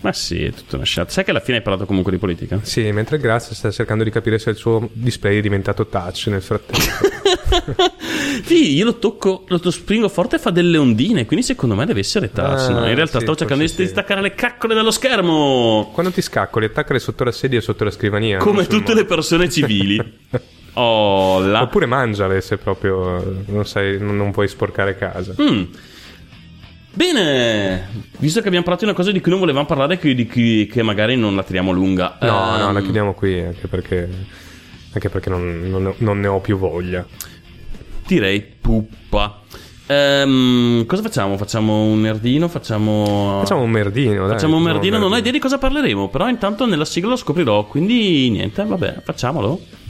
Ma sì, è tutta una scelta. Sai che alla fine hai parlato comunque di politica? Sì, mentre Grazia sta cercando di capire se il suo display è diventato touch nel frattempo. Sì, io lo tocco, lo springo forte e fa delle ondine, quindi secondo me deve essere touch. Ah, no? In realtà sì, stavo cercando di, sì. staccare le caccole dallo schermo. Quando ti scaccoli, attaccale sotto la sedia o sotto la scrivania. Come tutte le modo. persone civili. Oh, là. Oppure mangiale se proprio non, sai, non, vuoi sporcare casa. Mm. Bene, visto che abbiamo parlato di una cosa di cui non volevamo parlare, che, di cui, che magari non la tiriamo lunga. No, no, Ehm, la chiudiamo qui anche perché, anche perché non, non- non ne ho più voglia. Direi puppa. Ehm, cosa facciamo? Facciamo un nerdino? Facciamo. Facciamo un merdino, dai. Facciamo un No, merdino, non ho idea di cosa parleremo, però intanto nella sigla lo scoprirò, quindi niente, vabbè, facciamolo.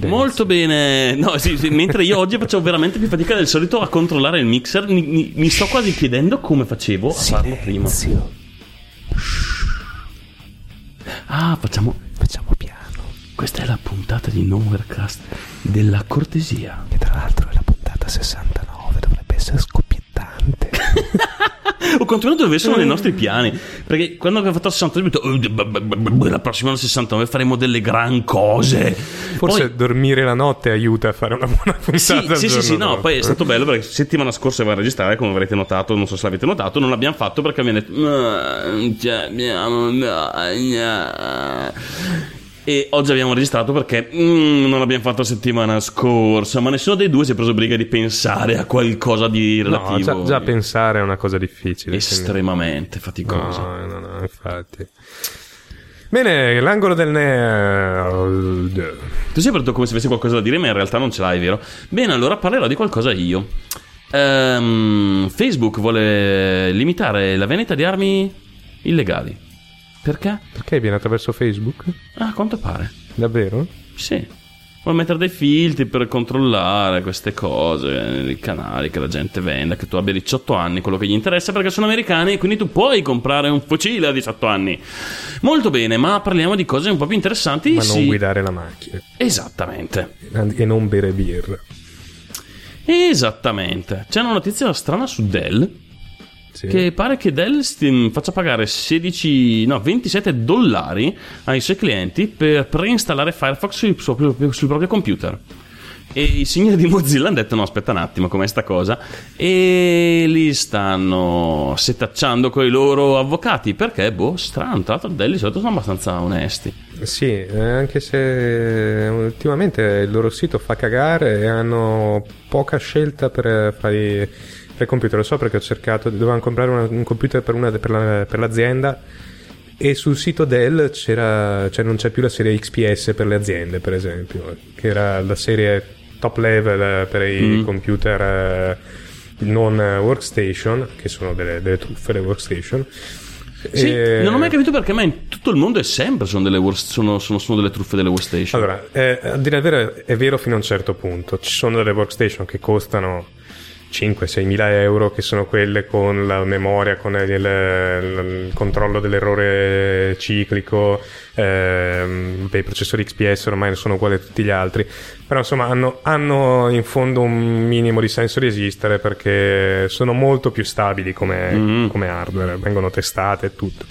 Silenzio. Molto bene. No, sì, sì, mentre io oggi faccio veramente più fatica del solito a controllare il mixer, mi, mi- mi sto quasi chiedendo come facevo a farlo prima. Ah, facciamo. Facciamo piano. Questa è la puntata di Nowherecast della cortesia. Che tra l'altro è la puntata 69, dovrebbe essere scoppiettante. O quantomeno dove sono nei nostri piani. Perché quando abbiamo fatto il 69 ho detto, "Oh, la prossima al 69 faremo delle gran cose. Forse Poi- dormire la notte aiuta a fare una buona puntata. Sì, sì, sì, no, dopo. poi è stato bello perché settimana scorsa aveva registrare, come avrete notato, non so se l'avete notato, non l'abbiamo fatto perché abbiamo detto E oggi abbiamo registrato perché mm, non l'abbiamo fatto la settimana scorsa, ma nessuno dei due si è preso briga di pensare a qualcosa di No, relativo. già, già pensare è una cosa difficile. quindi- estremamente faticosa. No, no, no, infatti. Bene, l'angolo del nerd. Tu sei aperto come se avessi qualcosa da dire, ma in realtà non ce l'hai, vero? Bene, allora parlerò di qualcosa io. Ehm, Facebook vuole limitare la vendita di armi illegali. Perché? Perché viene attraverso Facebook? Ah, a quanto pare. Davvero? Sì. Vuole mettere dei filtri per controllare queste cose, i canali che la gente venda, che tu abbia 18 anni, quello che gli interessa perché sono americani e quindi tu puoi comprare un fucile a 18 anni. Molto bene, ma parliamo di cose un po' più interessanti. Ma sì. non guidare la macchina Esattamente. e non bere birra. Esattamente. C'è una notizia strana su Dell. Sì. Che pare che Dell faccia pagare 16, no, 27 dollari ai suoi clienti per preinstallare Firefox sul, proprio- sul proprio computer. E i signori di Mozilla hanno detto: No, aspetta un attimo, com'è sta cosa? E li stanno setacciando con i loro avvocati perché, boh, strano. Tra l'altro, Dell di solito sono abbastanza onesti. Sì, eh, anche se ultimamente il loro sito fa cagare e hanno poca scelta per fare per computer. Lo so perché ho cercato, dovevamo comprare una- un computer per, una- per la- per l'azienda e sul sito Dell c'era, cioè non c'è più la serie XPS per le aziende, per esempio, che era la serie top level eh, per i Mm. computer eh, non eh, workstation, che sono delle, delle truffe le workstation. Sì, E- non ho mai capito perché, ma in tutto il mondo è sempre sono delle, worst- sono, sono- sono delle truffe delle workstation. Allora, eh, a dire il vero è vero fino a un certo punto. Ci sono delle workstation che costano 5-6 mila euro, che sono quelle con la memoria, con il, il- controllo dell'errore ciclico, ehm, i processori XPS ormai sono uguali a tutti gli altri, però insomma hanno, hanno in fondo un minimo di senso di esistere perché sono molto più stabili come, Mhm. come hardware, vengono testate e tutto.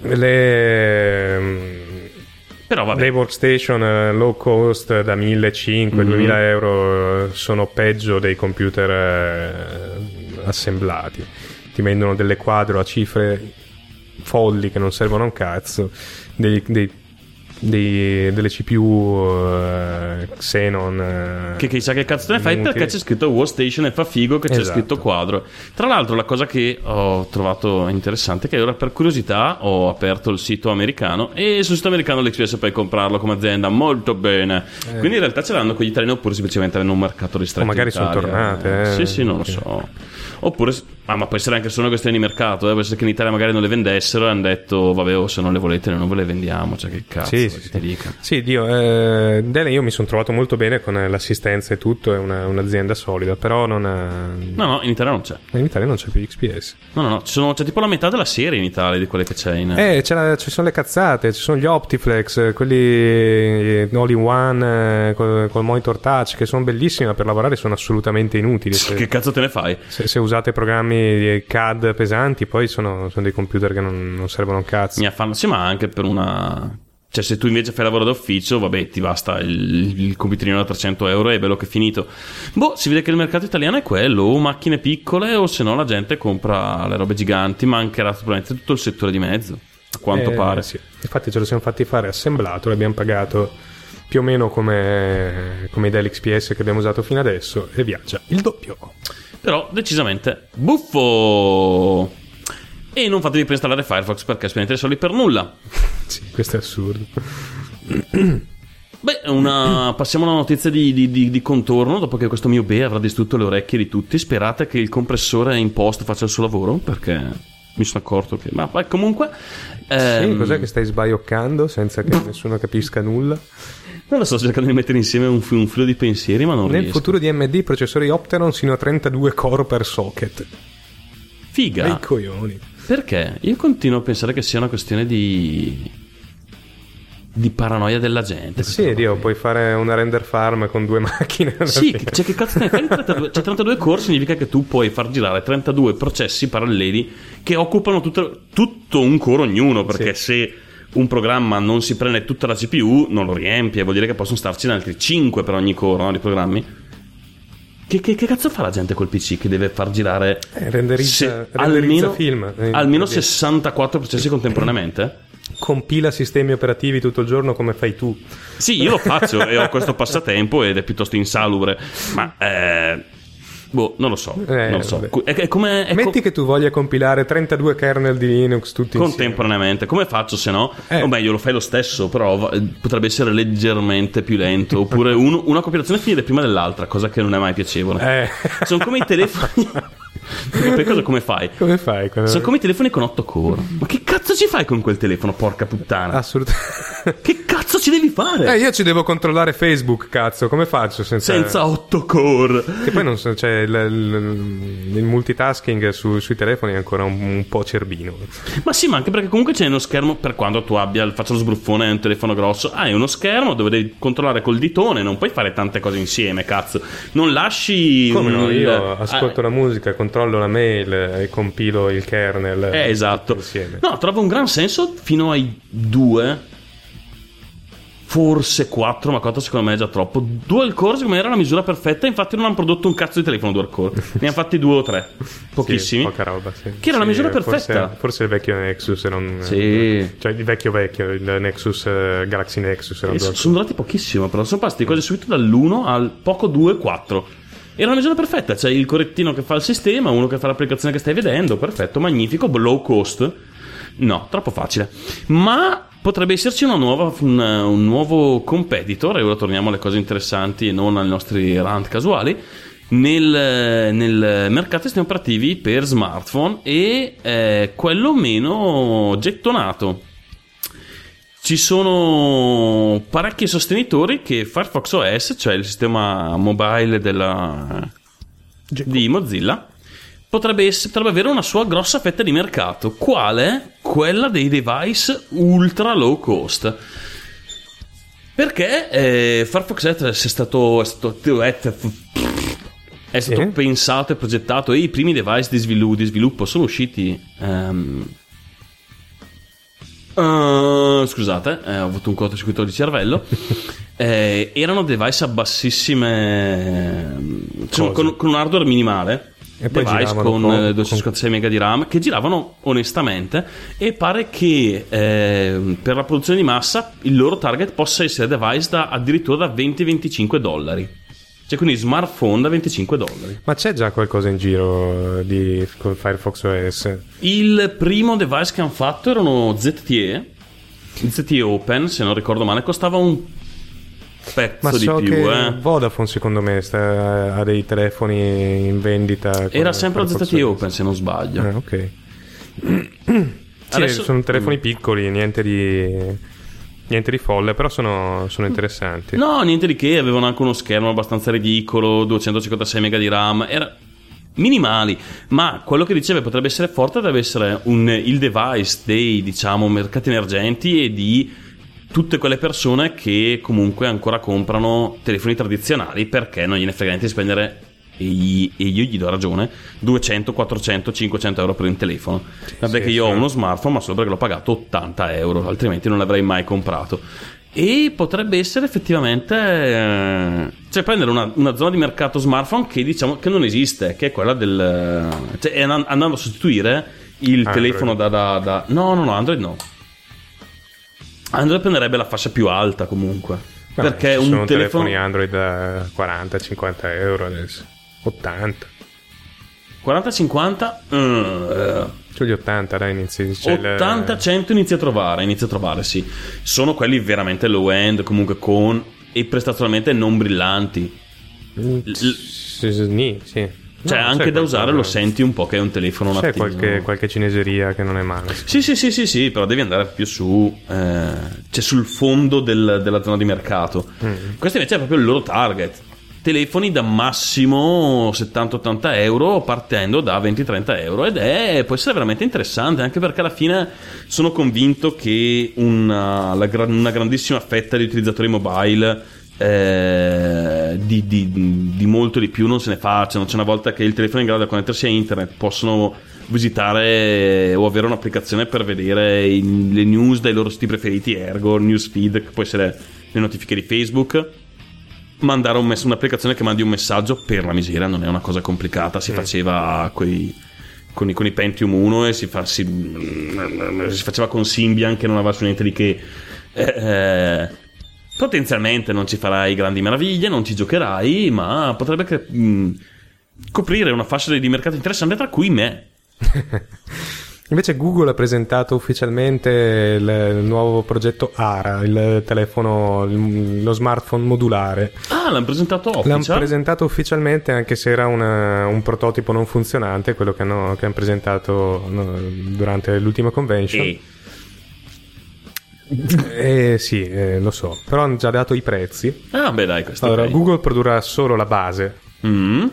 Le, mm, Però vabbè. le workstation eh, low cost da 1500-2000 Mhm. euro eh, sono peggio dei computer eh, assemblati. Ti vendono delle quadro a cifre folli che non servono a un cazzo, dei- dei- dei- delle CPU eh, Xenon. eh, Che chissà che cazzo te ne fai perché c'è scritto workstation e fa figo che c'è Esatto. scritto quadro. Tra l'altro la cosa che ho trovato interessante è che ora per curiosità ho aperto il sito americano e sul sito americano l'XPS puoi comprarlo come azienda molto bene. Quindi in realtà ce l'hanno con gli italiani oppure semplicemente hanno un mercato ristretto. O magari sono tornate, eh. Sì, sì, non lo Sì. so. Oppure, ah, ma può essere anche solo una questione di mercato, eh? può essere che in Italia magari non le vendessero e hanno detto, vabbè, oh, se non le volete non ve le vendiamo, cioè che cazzo, Sì, che sì, ti sì. dica. Sì, Dio, eh, Dell io mi sono trovato molto bene con eh, l'assistenza e tutto, è una- un'azienda solida, però non ha- No, no, in Italia non c'è. in Italia non c'è più XPS. No, no, no, sono- c'è tipo la metà della serie in Italia di quelle che c'è in... Eh, c'è la- ci sono le cazzate, ci sono gli Optiflex, eh, quelli eh, all in one eh, col, col monitor touch, che sono bellissimi, ma per lavorare sono assolutamente inutili. Se, Che cazzo te ne fai? se- se usate programmi di CAD pesanti, poi sono, sono dei computer che non, non servono a un cazzo. Mi affanno, sì, ma anche per una... Cioè, se tu invece fai lavoro d'ufficio, vabbè, ti basta il, il computerino da 300 euro e è bello che è finito. Boh, si vede che il mercato italiano è quello, o macchine piccole, o se no la gente compra le robe giganti, mancherà probabilmente tutto il settore di mezzo, a quanto Eh, pare. sì. Infatti ce lo siamo fatti fare assemblato, l'abbiamo pagato più o meno come, come i Dell XPS che abbiamo usato fino adesso e viaggia il doppio. Però decisamente buffo. E non fatevi preinstallare Firefox perché spendete soldi per nulla. Sì, questo è assurdo. Beh, una... passiamo a una notizia di, di- di- di contorno. Dopo che questo mio B avrà distrutto le orecchie di tutti, sperate che il compressore in post faccia il suo lavoro. Perché mi sono accorto che. Ma comunque. Sì, ehm, cos'è che stai sbaioccando senza che nessuno capisca nulla? Non lo so, sto cercando di mettere insieme un, un filo di pensieri, ma non Nel riesco. futuro di AMD processori Opteron sino a 32 core per socket. Figa. Dei coglioni. Perché? Io continuo a pensare che sia una questione di. di paranoia della gente. Sì, Dio, puoi fare una render farm con due macchine. Sì, fine. cioè che cazzo ne fai? 32, cioè 32 core significa che tu puoi far girare 32 processi paralleli che occupano tutto, tutto un core ognuno, perché se un programma non si prende tutta la CPU non lo riempie, vuol dire che possono starci altri 5 per ogni core no, di programmi. Che, che- che cazzo fa la gente col PC che deve far girare Eh, renderizza- renderizza almeno, film. Eh, almeno per dire. 64 processi contemporaneamente? Compila sistemi operativi tutto il giorno come fai tu. Sì, io lo faccio e ho questo passatempo ed è piuttosto insalubre, ma eh, boh, non lo so, Eh, non lo so. È, è come è Metti co- che tu voglia compilare 32 kernel di Linux tutti insieme. contemporaneamente, come faccio se no? Eh. O meglio, lo fai lo stesso, però va- potrebbe essere leggermente più lento, oppure uno- una compilazione finire prima dell'altra, cosa che non è mai piacevole. Eh. Sono come i telefoni. Poi cosa come fai? Come fai? quando- Sono come i telefoni con 8 core. Ma che cazzo ci fai con quel telefono, porca puttana? Assolutamente. Che cazzo ci devi fare? Eh, io ci devo controllare Facebook, cazzo. Come faccio senza... Senza 8 core. Che poi non so, cioè, il, il- il multitasking su- sui telefoni è ancora un, un po' cerbino. Ma sì, ma anche perché comunque c'è uno schermo per quando tu abbia, faccio lo sbruffone un telefono grosso, hai uno schermo dove devi controllare col ditone, non puoi fare tante cose insieme, cazzo. Non lasci Come no? Io ascolto ah, la musica, controllo la mail e compilo il kernel. eh, esatto. tutto Insieme. No, trovo un gran senso fino ai due. Forse 4, ma 4 secondo me è già troppo. Dual core secondo me era la misura perfetta. Infatti, non hanno prodotto un cazzo di telefono dual core. Ne hanno fatti due o tre, pochissimi. Sì, poca roba, sì. Che era la Sì, misura forse- perfetta. Forse, il vecchio Nexus, e non, Sì. cioè il vecchio vecchio, il Nexus eh, Galaxy Nexus. era so- sono durati pochissimo, però sono passati quasi subito dall'1 al poco 2, 4. Era la misura perfetta, c'è il correttino che fa il sistema, uno che fa l'applicazione che stai vedendo, perfetto, magnifico, low cost. No, troppo facile. Ma potrebbe esserci una nuova, un, un nuovo competitor, e ora torniamo alle cose interessanti e non ai nostri rant casuali, nel, nel mercato sistemi operativi per smartphone e eh, quello meno gettonato. Ci sono parecchi sostenitori che Firefox OS, cioè il sistema mobile della, di Mozilla, potrebbe, ess- potrebbe avere una sua grossa fetta di mercato. Quale? Quella dei device ultra low cost. Perché eh, Firefox OS è stato, è stato, è stato- è stato Sì. pensato e progettato e i primi device di sviluppo, di sviluppo sono usciti ehm, Uh, scusate, eh, ho avuto un cortocircuito di cervello. Eh, erano device a bassissime. cioè, con, con un hardware minimale. E poi device giravano con poco, eh, 256 MB di RAM che giravano onestamente e pare che eh, per la produzione di massa il loro target possa essere device da addirittura da 20-25 dollari cioè quindi smartphone da 25 dollari Ma c'è già qualcosa in giro eh, di con Firefox OS? Il primo device che hanno fatto erano ZTE, ZTE Open, se non ricordo male, costava un pezzo Ma di so più. che eh. Vodafone secondo me sta, ha dei telefoni in vendita. Era sempre Firefox ZTE. Open, se non sbaglio. Ah, ok. Sì, Adesso- sono telefoni piccoli, niente di, niente di folle, però sono, sono interessanti. No, niente di che, avevano anche uno schermo abbastanza ridicolo, 256 MB di RAM, era minimali, ma quello che diceva potrebbe essere forte deve essere un- il device dei, diciamo, mercati emergenti e di tutte quelle persone che comunque ancora comprano telefoni tradizionali perché non gliene frega niente di spendere e, gli- e io gli do ragione 200, 400, 500 euro per un telefono vabbè sì, che io ho sì. uno smartphone ma solo perché l'ho pagato 80 euro altrimenti non l'avrei mai comprato e potrebbe essere effettivamente eh, cioè prendere una, una zona di mercato smartphone che diciamo che non esiste che è quella del cioè andando a sostituire il Android. telefono da, da- da- no no no Android no Android prenderebbe la fascia più alta comunque Vabbè, perché ci un sono telefono telefoni Android da 40-50 euro adesso. 80. 40-50 eh, Sugli 80, dai, inizi. il- 80-100 inizia a trovare, inizia a trovare, sì. Sono quelli veramente low end, comunque con e prestazionalmente non brillanti. Mm, sì, sì, sì, sì. Cioè, No, anche da usare lo senti un po' che è un telefono un C'è qualche, qualche cineseria che non è male. Sì, sì, sì, sì, sì, però devi andare più su, eh, cioè sul fondo del- della zona di mercato. Questo invece è proprio il loro target. Telefoni da massimo 70-80 euro partendo da 20-30 euro ed è, può essere veramente interessante anche perché alla fine sono convinto che una, la gra- una grandissima fetta di utilizzatori mobile eh, di, di- di molto di più non se ne facciano. C'è una volta che il telefono è in grado di connettersi a internet, possono visitare o avere un'applicazione per vedere i- le news dai loro siti preferiti, ergo, newsfeed, che può essere le notifiche di Facebook. Mandare un mess- un'applicazione che mandi un messaggio per la miseria non è una cosa complicata, si faceva coi- con, i, con i Pentium 1 e si, fa- si- si faceva con Symbian che non aveva su niente di che. Eh, eh, potenzialmente non ci farai grandi meraviglie, non ci giocherai, ma potrebbe che- mh, coprire una fascia di mercato interessante, tra cui me. Invece Google ha presentato ufficialmente il, il nuovo progetto ARA, il telefono, il- lo smartphone modulare. Ah, l'hanno presentato L'hanno official? presentato ufficialmente anche se era una- un prototipo non funzionante, quello che hanno, che hanno presentato no, durante l'ultima convention. E Eh, sì, eh, lo so, però hanno già dato i prezzi. Ah, beh, dai, questo Allora. Google produrrà solo la base, Mm.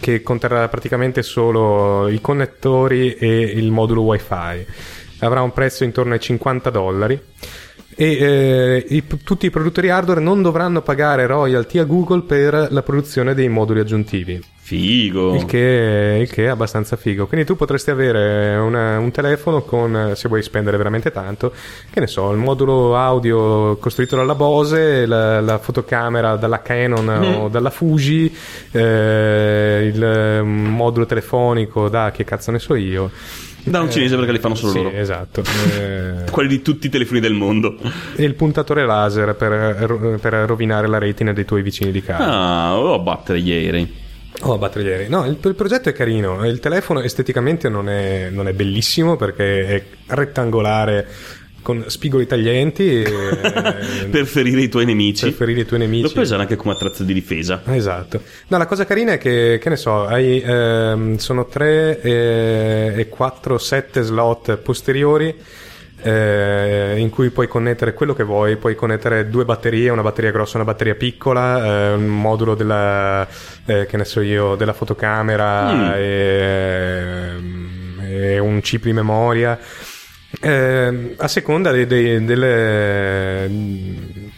Che conterrà praticamente solo i connettori e il modulo wifi. Avrà un prezzo intorno ai 50 dollari. E eh, i- tutti i produttori hardware non dovranno pagare royalty a Google per la produzione dei moduli aggiuntivi. Figo. Il che, il che è abbastanza figo. Quindi tu potresti avere una- un telefono con, se vuoi spendere veramente tanto, che ne so, il modulo audio costruito dalla Bose, la, la fotocamera dalla Canon Mm. o dalla Fuji, eh, il eh, modulo telefonico da che cazzo ne so io. Da un cinese perché li fanno solo Sì, loro. esatto. Eh, Quelli di tutti i telefoni del mondo. e il puntatore laser per, per rovinare la retina dei tuoi vicini di casa. Ah, o battere ieri. Oh, batteriere. No, il, il progetto è carino. Il telefono esteticamente non è, non è bellissimo perché è rettangolare con spigoli taglienti. e- per ferire i tuoi nemici. per ferire i tuoi nemici. Lo puoi usare anche come attrezzo di difesa. Esatto. No, la cosa carina è che, che ne so, hai, ehm, sono 3 e, e 4, 7 slot posteriori eh, in cui puoi connettere quello che vuoi, puoi connettere due batterie, una batteria grossa e una batteria piccola, eh, un modulo della, eh, che ne so io, della fotocamera Mm. e, e un chip di memoria. Eh, a seconda de- de- delle-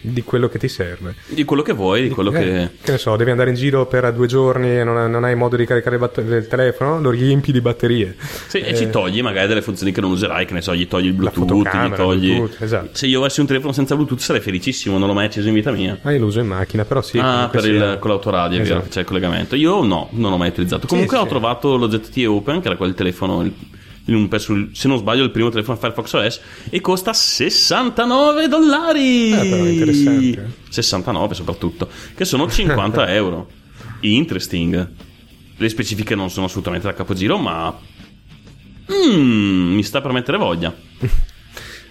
di quello che ti serve. Di quello che vuoi, di quello Eh, che. che ne so, devi andare in giro per due giorni e non, non hai modo di caricare il, batt- il telefono, lo riempi di batterie. Sì, e ci togli magari delle funzioni che non userai, che ne so, gli togli il Eh. Bluetooth, gli togli. Bluetooth, esatto. Se io avessi un telefono senza Bluetooth sarei felicissimo, non l'ho mai acceso in vita mia. Ah, io lo uso in macchina, però sì. ah, per il, sia- con l'autoradio, vero, Esatto. che c'è il collegamento. Io no, non l'ho mai utilizzato. Comunque sì. ho trovato lo ZTE Open, che era quel telefono, il- in un pezzo- se non sbaglio, il primo telefono Firefox OS, e costa 69 dollari. Ah, però interessante. 69 soprattutto, che sono 50 euro. Interesting. Le specifiche non sono assolutamente da capogiro, ma... Mm, mi sta per mettere voglia.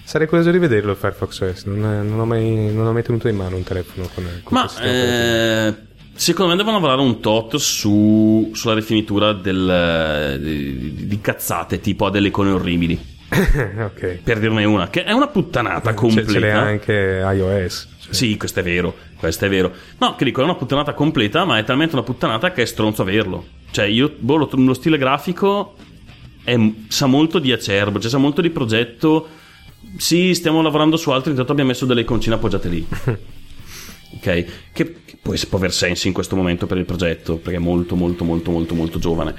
Sarei curioso di vederlo il Firefox OS, non, non ho, mai, non ho mai tenuto in mano un telefono con, con Ma eh, secondo me devono lavorare un tot su, sulla rifinitura del, di, di cazzate, tipo ha delle icone orribili. ok. Per dirne una, che è una puttanata Ce, completa. ce l'è anche iOS. cioè. Sì, questo è vero, questo è vero. No, che dico, è una puttanata completa, ma è talmente una puttanata che è stronzo averlo. Cioè, io, boh, lo, lo stile grafico è- sa molto di acerbo, cioè sa molto di progetto. Sì, stiamo lavorando su altro, intanto abbiamo messo delle iconcine appoggiate lì. ok? Che, che può, aver senso in questo momento per il progetto, perché è molto, molto, molto, molto, molto giovane.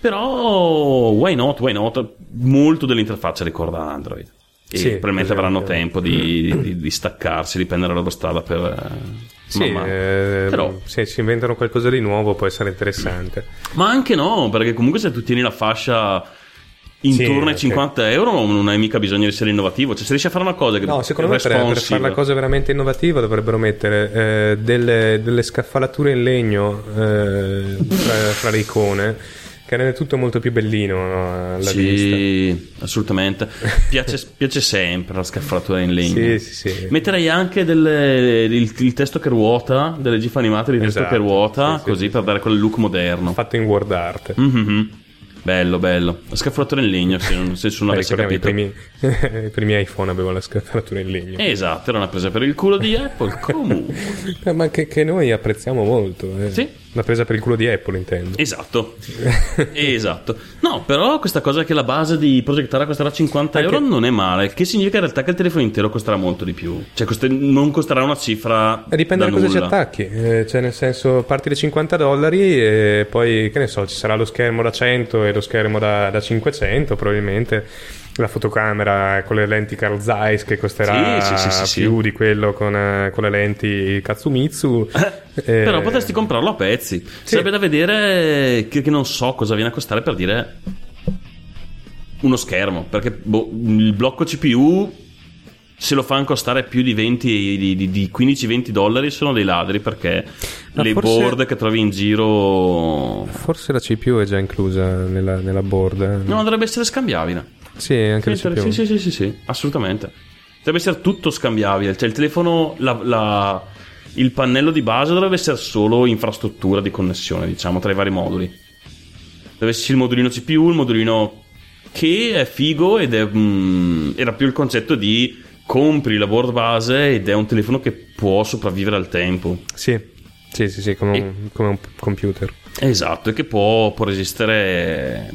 Però, why not, why not? Molto dell'interfaccia ricorda Android. E Sì, probabilmente per avranno tempo di, di- di staccarsi, di prendere la loro strada per... eh, Sì, eh, Però- se si inventano qualcosa di nuovo può essere interessante. Ma anche no, perché comunque se tu tieni la fascia intorno Sì, ai 50 euro non hai mica bisogno di essere innovativo. Cioè se riesci a fare una cosa che No, secondo me per, per fare la cosa veramente innovativa dovrebbero mettere eh, delle, delle scaffalature in legno eh, fra, fra le icone che rende tutto molto più bellino no, alla vista. Sì, assolutamente. Piace, piace sempre la scaffalatura in legno. Sì, sì, sì. Metterei anche delle- il, il testo che ruota, delle gif animate di testo Esatto, che ruota, sì, sì, così sì. per dare quel look moderno. Fatto in word art. Mhm. Bello, bello. La scaffalatura in legno, se non, se Eh, avessi ricordiamo, I capito. Primi, i primi iPhone avevano la scaffalatura in legno. Esatto, era una presa per il culo di Apple. Comunque. Ma che, che noi apprezziamo molto. eh. Sì. Una presa per il culo di Apple, intendo. Esatto, esatto. No, però questa cosa che la base di Project Ara costerà 50 Anche- euro non è male, che significa in realtà che il telefono intero costerà molto di più. Cioè, coste- non costerà una cifra. Dipende da, da cosa ci nulla. attacchi, eh, cioè nel senso parti da 50 dollari e poi che ne so, ci sarà lo schermo da 100 e lo schermo da, da 500 probabilmente, la fotocamera con le lenti Carl Zeiss che costerà Sì, sì, sì, più di quello con, eh, con le lenti Katsumitsu. Eh, Però potresti comprarlo a pezzi. Sarebbe da vedere che, che non so cosa viene a costare per dire uno schermo. Perché boh, il blocco CPU, se lo fanno costare più di, 20, di, di- di 15-20 dollari, sono dei ladri. Perché Ma le forse- board che trovi in giro. Forse la CPU è già inclusa nella, nella board. eh. No, dovrebbe essere scambiabile. Sì, anche CPU. sì, sì, sì, sì, sì, assolutamente. Deve essere tutto scambiabile. Cioè, il telefono, la- la- il pannello di base dovrebbe essere solo infrastruttura di connessione, diciamo, tra i vari moduli. Deve esserci il modulino CPU, il modulino che è figo ed è. mm, era più il concetto di compri la board base ed è un telefono che può sopravvivere al tempo. Sì, sì, sì, sì, come, E- un, come un computer. Esatto, e che può, può resistere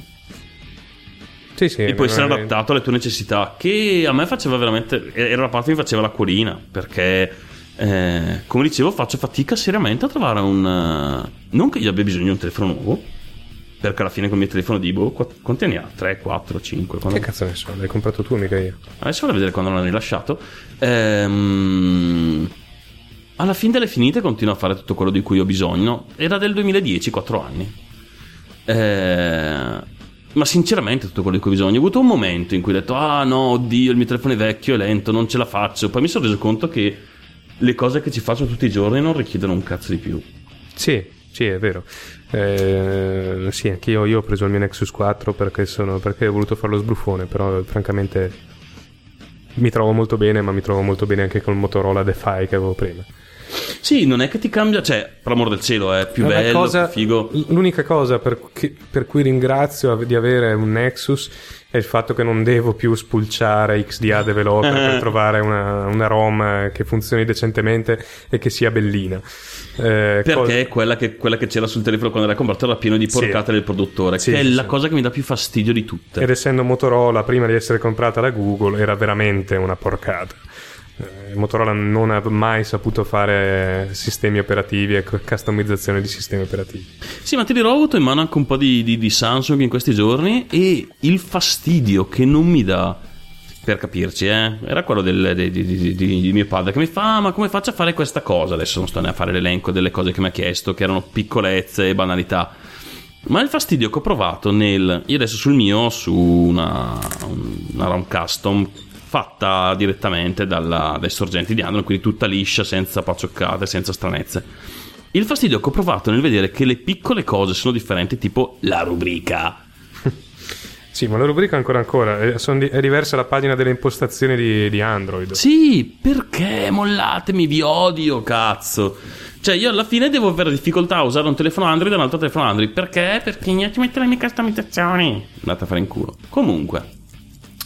Sì, sì. e può essere adattato alle tue necessità che a me faceva veramente era la parte che mi faceva l'acquolina perché eh, come dicevo faccio fatica seriamente a trovare un eh, non che io abbia bisogno di un telefono nuovo perché alla fine con il mio telefono di boh qu- quanti anni ha? 3, 4, 5 Che cazzo ne so, l'hai comprato tu, mica io. adesso vado a vedere quando l'hanno rilasciato Ehm, alla fine delle finite continuo a fare tutto quello di cui ho bisogno era del 2010 4 anni Eh, ma sinceramente tutto quello di cui ho bisogno ho avuto un momento in cui ho detto ah no oddio il mio telefono è vecchio è lento non ce la faccio poi mi sono reso conto che le cose che ci faccio tutti i giorni non richiedono un cazzo di più Sì, sì, è vero. Eh, sì, anch'io io ho preso il mio Nexus 4 perché, sono, perché ho voluto fare lo sbruffone, però francamente mi trovo molto bene, ma mi trovo molto bene anche col Motorola Defy che avevo prima. Sì non è che ti cambia cioè per l'amor del cielo è più La bello cosa- più figo L'unica cosa per, chi- per cui ringrazio di avere un Nexus è il fatto che non devo più spulciare XDA Developer per trovare una, una ROM che funzioni decentemente e che sia bellina. Eh, Perché cosa- quella che, quella che c'era sul telefono quando l'hai comprato era pieno di Sì. porcate del produttore, Sì, che è sì, la sì. cosa che mi dà più fastidio di tutte. Ed essendo Motorola, prima di essere comprata da Google, era veramente una porcata. Eh, Motorola non ha mai saputo fare sistemi operativi e customizzazione di sistemi operativi. Sì, ma ti dirò, ho avuto in mano anche un po' di, di- di Samsung in questi giorni e il fastidio che non mi dà, per capirci, eh, era quello del- de- di, di- di- di mio padre che mi fa, "Ah, ma come faccio a fare questa cosa? Adesso non sto ne a fare l'elenco delle cose che mi ha chiesto, che erano piccolezze e banalità. Ma il fastidio che ho provato nel... Io adesso sul mio, su una, una ROM custom fatta direttamente dalla- dai sorgenti di Android, quindi tutta liscia, senza paccioccate, senza stranezze. Il fastidio che ho provato nel vedere che le piccole cose sono differenti, tipo la rubrica. Sì, ma la rubrica ancora ancora, è, son di- è diversa la pagina delle impostazioni di, di Android. Sì, perché mollatemi, vi odio, cazzo. Cioè, io alla fine devo avere difficoltà a usare un telefono Android e un altro telefono Android. Perché? Perché ci metto le mie customizzazioni. Andate a fare in culo. Comunque,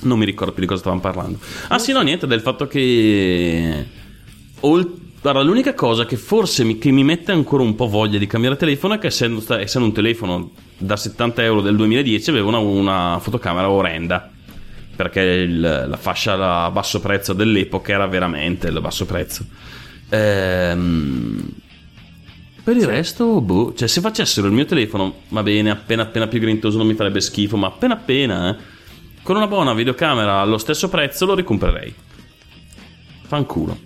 non mi ricordo più di cosa stavamo parlando. Ah, sì, no, niente, del fatto che. ol- Guarda, l'unica cosa che forse mi, che mi mette ancora un po' voglia di cambiare telefono è che essendo, essendo un telefono da 70 euro del 2010 avevo una, una fotocamera orrenda perché il- la fascia a basso prezzo dell'epoca era veramente il basso prezzo. Ehm, per il resto, boh, cioè se facessero il mio telefono, va bene, appena appena più grintoso non mi farebbe schifo, ma appena appena, eh, con una buona videocamera allo stesso prezzo lo ricomprerei. Fanculo.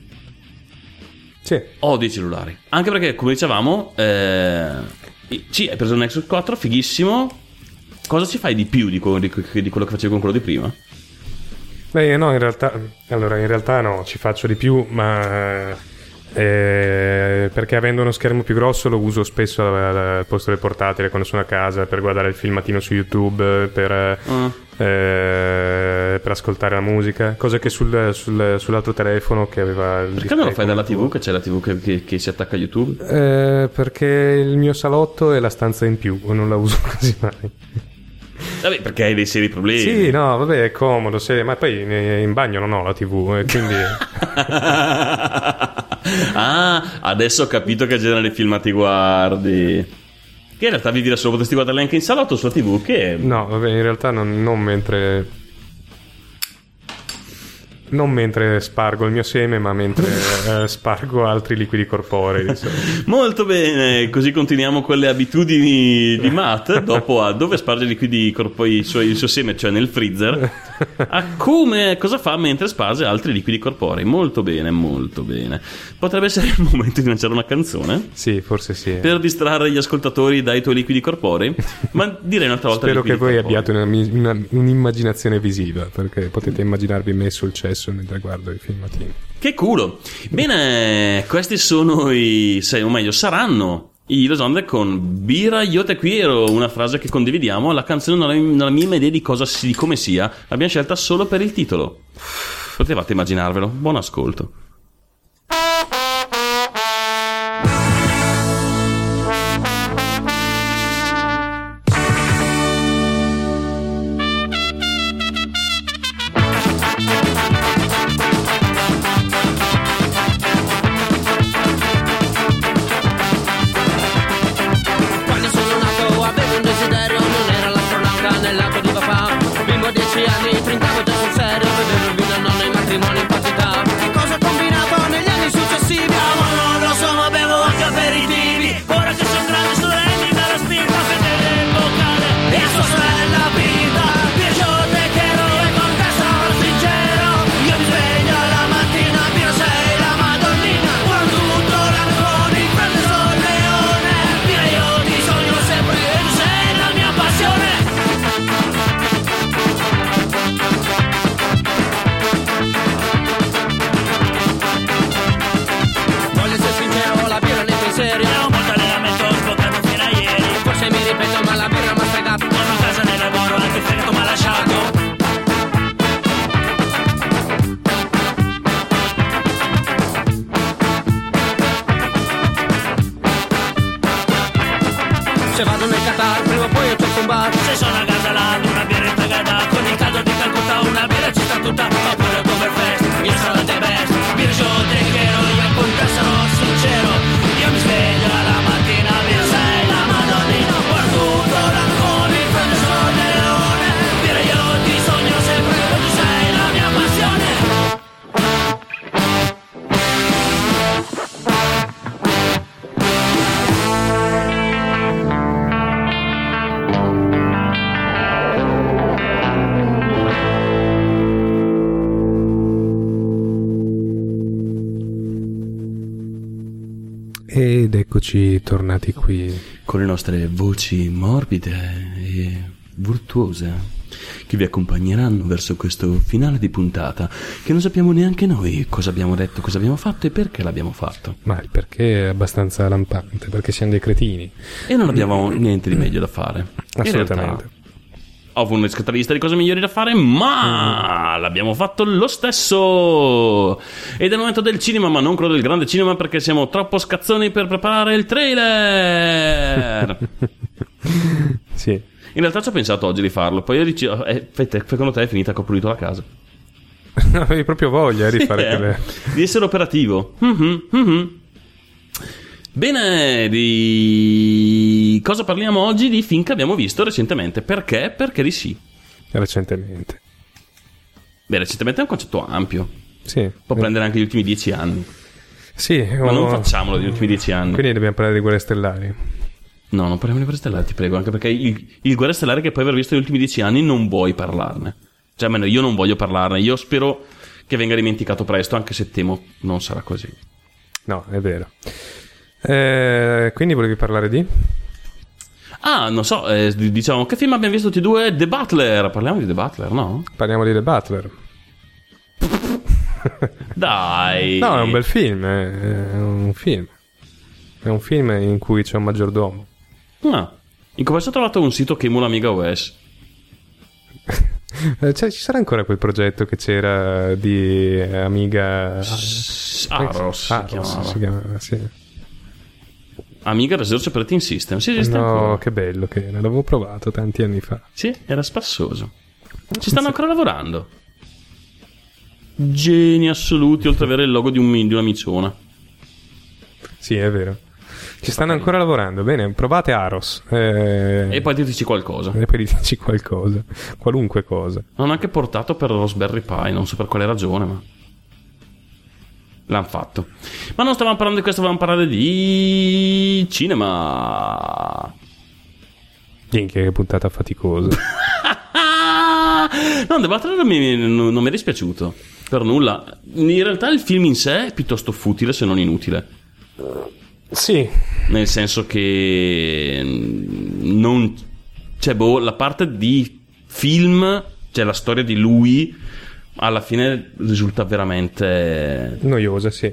Sì, Odio i cellulari. Anche perché, come dicevamo, eh, sì, hai preso il Nexus 4, fighissimo. Cosa ci fai di più di, co- di- di quello che facevi con quello di prima? Beh, no, in realtà, allora, in realtà no, ci faccio di più, ma eh, perché avendo uno schermo più grosso lo uso spesso al, al posto del portatile quando sono a casa per guardare il filmatino su YouTube, per, Ah. Eh, per ascoltare la musica, cosa che sul, sul- sull'altro telefono che aveva il Perché non lo fai dalla con- TV? Che c'è la TV che, che- che si attacca a YouTube? Eh, perché il mio salotto è la stanza in più, non la uso quasi mai. Vabbè, perché hai dei seri problemi. Sì, no, vabbè, è comodo, se- ma poi in bagno non ho la TV, eh, quindi... ah, adesso ho capito che genere di filmati guardi. Che in realtà vi dire solo potresti guardarli anche in salotto sulla TV. Che No, vabbè, in realtà non, non mentre. Non mentre spargo il mio seme, ma mentre eh, spargo altri liquidi corporei. di solito. Molto bene, così continuiamo con le abitudini di Matt. Dopo a dove sparge i liquidi corporei, il suo, il suo seme, cioè nel freezer, a come, cosa fa mentre sparge altri liquidi corporei. Molto bene, molto bene. Potrebbe essere il momento di lanciare una canzone Sì, forse sì. per distrarre gli ascoltatori dai tuoi liquidi corporei. Ma direi un'altra volta. Spero che voi corporei. abbiate una, una- un'immaginazione visiva, perché potete immaginarvi me sul cesso mentre guardo i filmatini. Che culo! Bene, questi sono i. sei, o meglio, saranno i Los con Bira Io quiero, una frase che condividiamo. La canzone non ha la minima idea di cosa di come sia. L'abbiamo scelta solo per il titolo. Potevate immaginarvelo. Buon ascolto. Eccoci tornati qui. Con le nostre voci morbide e virtuose che vi accompagneranno verso questo finale di puntata che non sappiamo neanche noi cosa abbiamo detto, cosa abbiamo fatto e perché l'abbiamo fatto. Ma il perché è abbastanza lampante, perché siamo dei cretini. E non abbiamo niente di meglio da fare. Assolutamente. Ho una scatolista di cose migliori da fare, ma l'abbiamo fatto lo stesso. Ed è il momento del cinema, ma non quello del grande cinema, perché siamo troppo scazzoni per preparare il trailer. Sì. In realtà ci ho pensato oggi di farlo, poi ho deciso, eh, Fete, secondo te è finita che ho pulito la casa? Avevi proprio voglia eh, di fare Eh, quelle... di essere operativo. Mhm, mhm. Bene, di cosa parliamo oggi? Di film che abbiamo visto recentemente. Perché? Perché di sì. recentemente. Beh, recentemente è un concetto ampio. Sì. Può prendere anche gli ultimi dieci anni. Sì, Ma oh, non facciamolo degli ultimi dieci anni. Quindi dobbiamo parlare di Guerre Stellari. No, non parliamo di Guerre Stellari, ti prego. Anche perché il, il Guerre Stellari che puoi aver visto negli ultimi dieci anni non vuoi parlarne. Cioè, almeno io non voglio parlarne. Io spero che venga dimenticato presto, anche se temo non sarà così. No, è vero. Eh, quindi volevi parlare di? Ah, non so, eh, diciamo, che film abbiamo visto tutti e due? The Butler. Parliamo di The Butler, no? Parliamo di The Butler. Dai. No, è un bel film. È un film. È un film in cui c'è un maggiordomo. Ah, in commercio ho trovato un sito che emula Amiga OS. Eh, cioè, ci sarà ancora quel progetto che c'era di eh, Amiga... Aros, Aros, si chiamava. si chiamava, sì. Amiga Research Operating System. Sì, esiste No, ancora. che bello che era. L'avevo provato tanti anni fa. Sì, era spassoso. Ci stanno ancora lavorando. Geni assoluti, oltre ad avere il logo di, un, di una miciona. Sì, è vero. Ci stanno ancora lavorando. Bene, provate Aros. eh, E poi ti dici qualcosa. e poi diteci qualcosa. Qualunque cosa. L'hanno anche portato per Raspberry Pi, non so per quale ragione, ma. L'hanno fatto. Ma non stavamo parlando di questo, stavamo parlando di. cinema. Minchia, che puntata faticosa. No, The mi, non non mi è dispiaciuto. Per nulla. In realtà il film in sé è piuttosto futile, se non inutile. sì, Nel senso che. mm, Non. Cioè, boh, la parte di film, cioè la storia di lui, alla fine risulta veramente. noiosa, sì.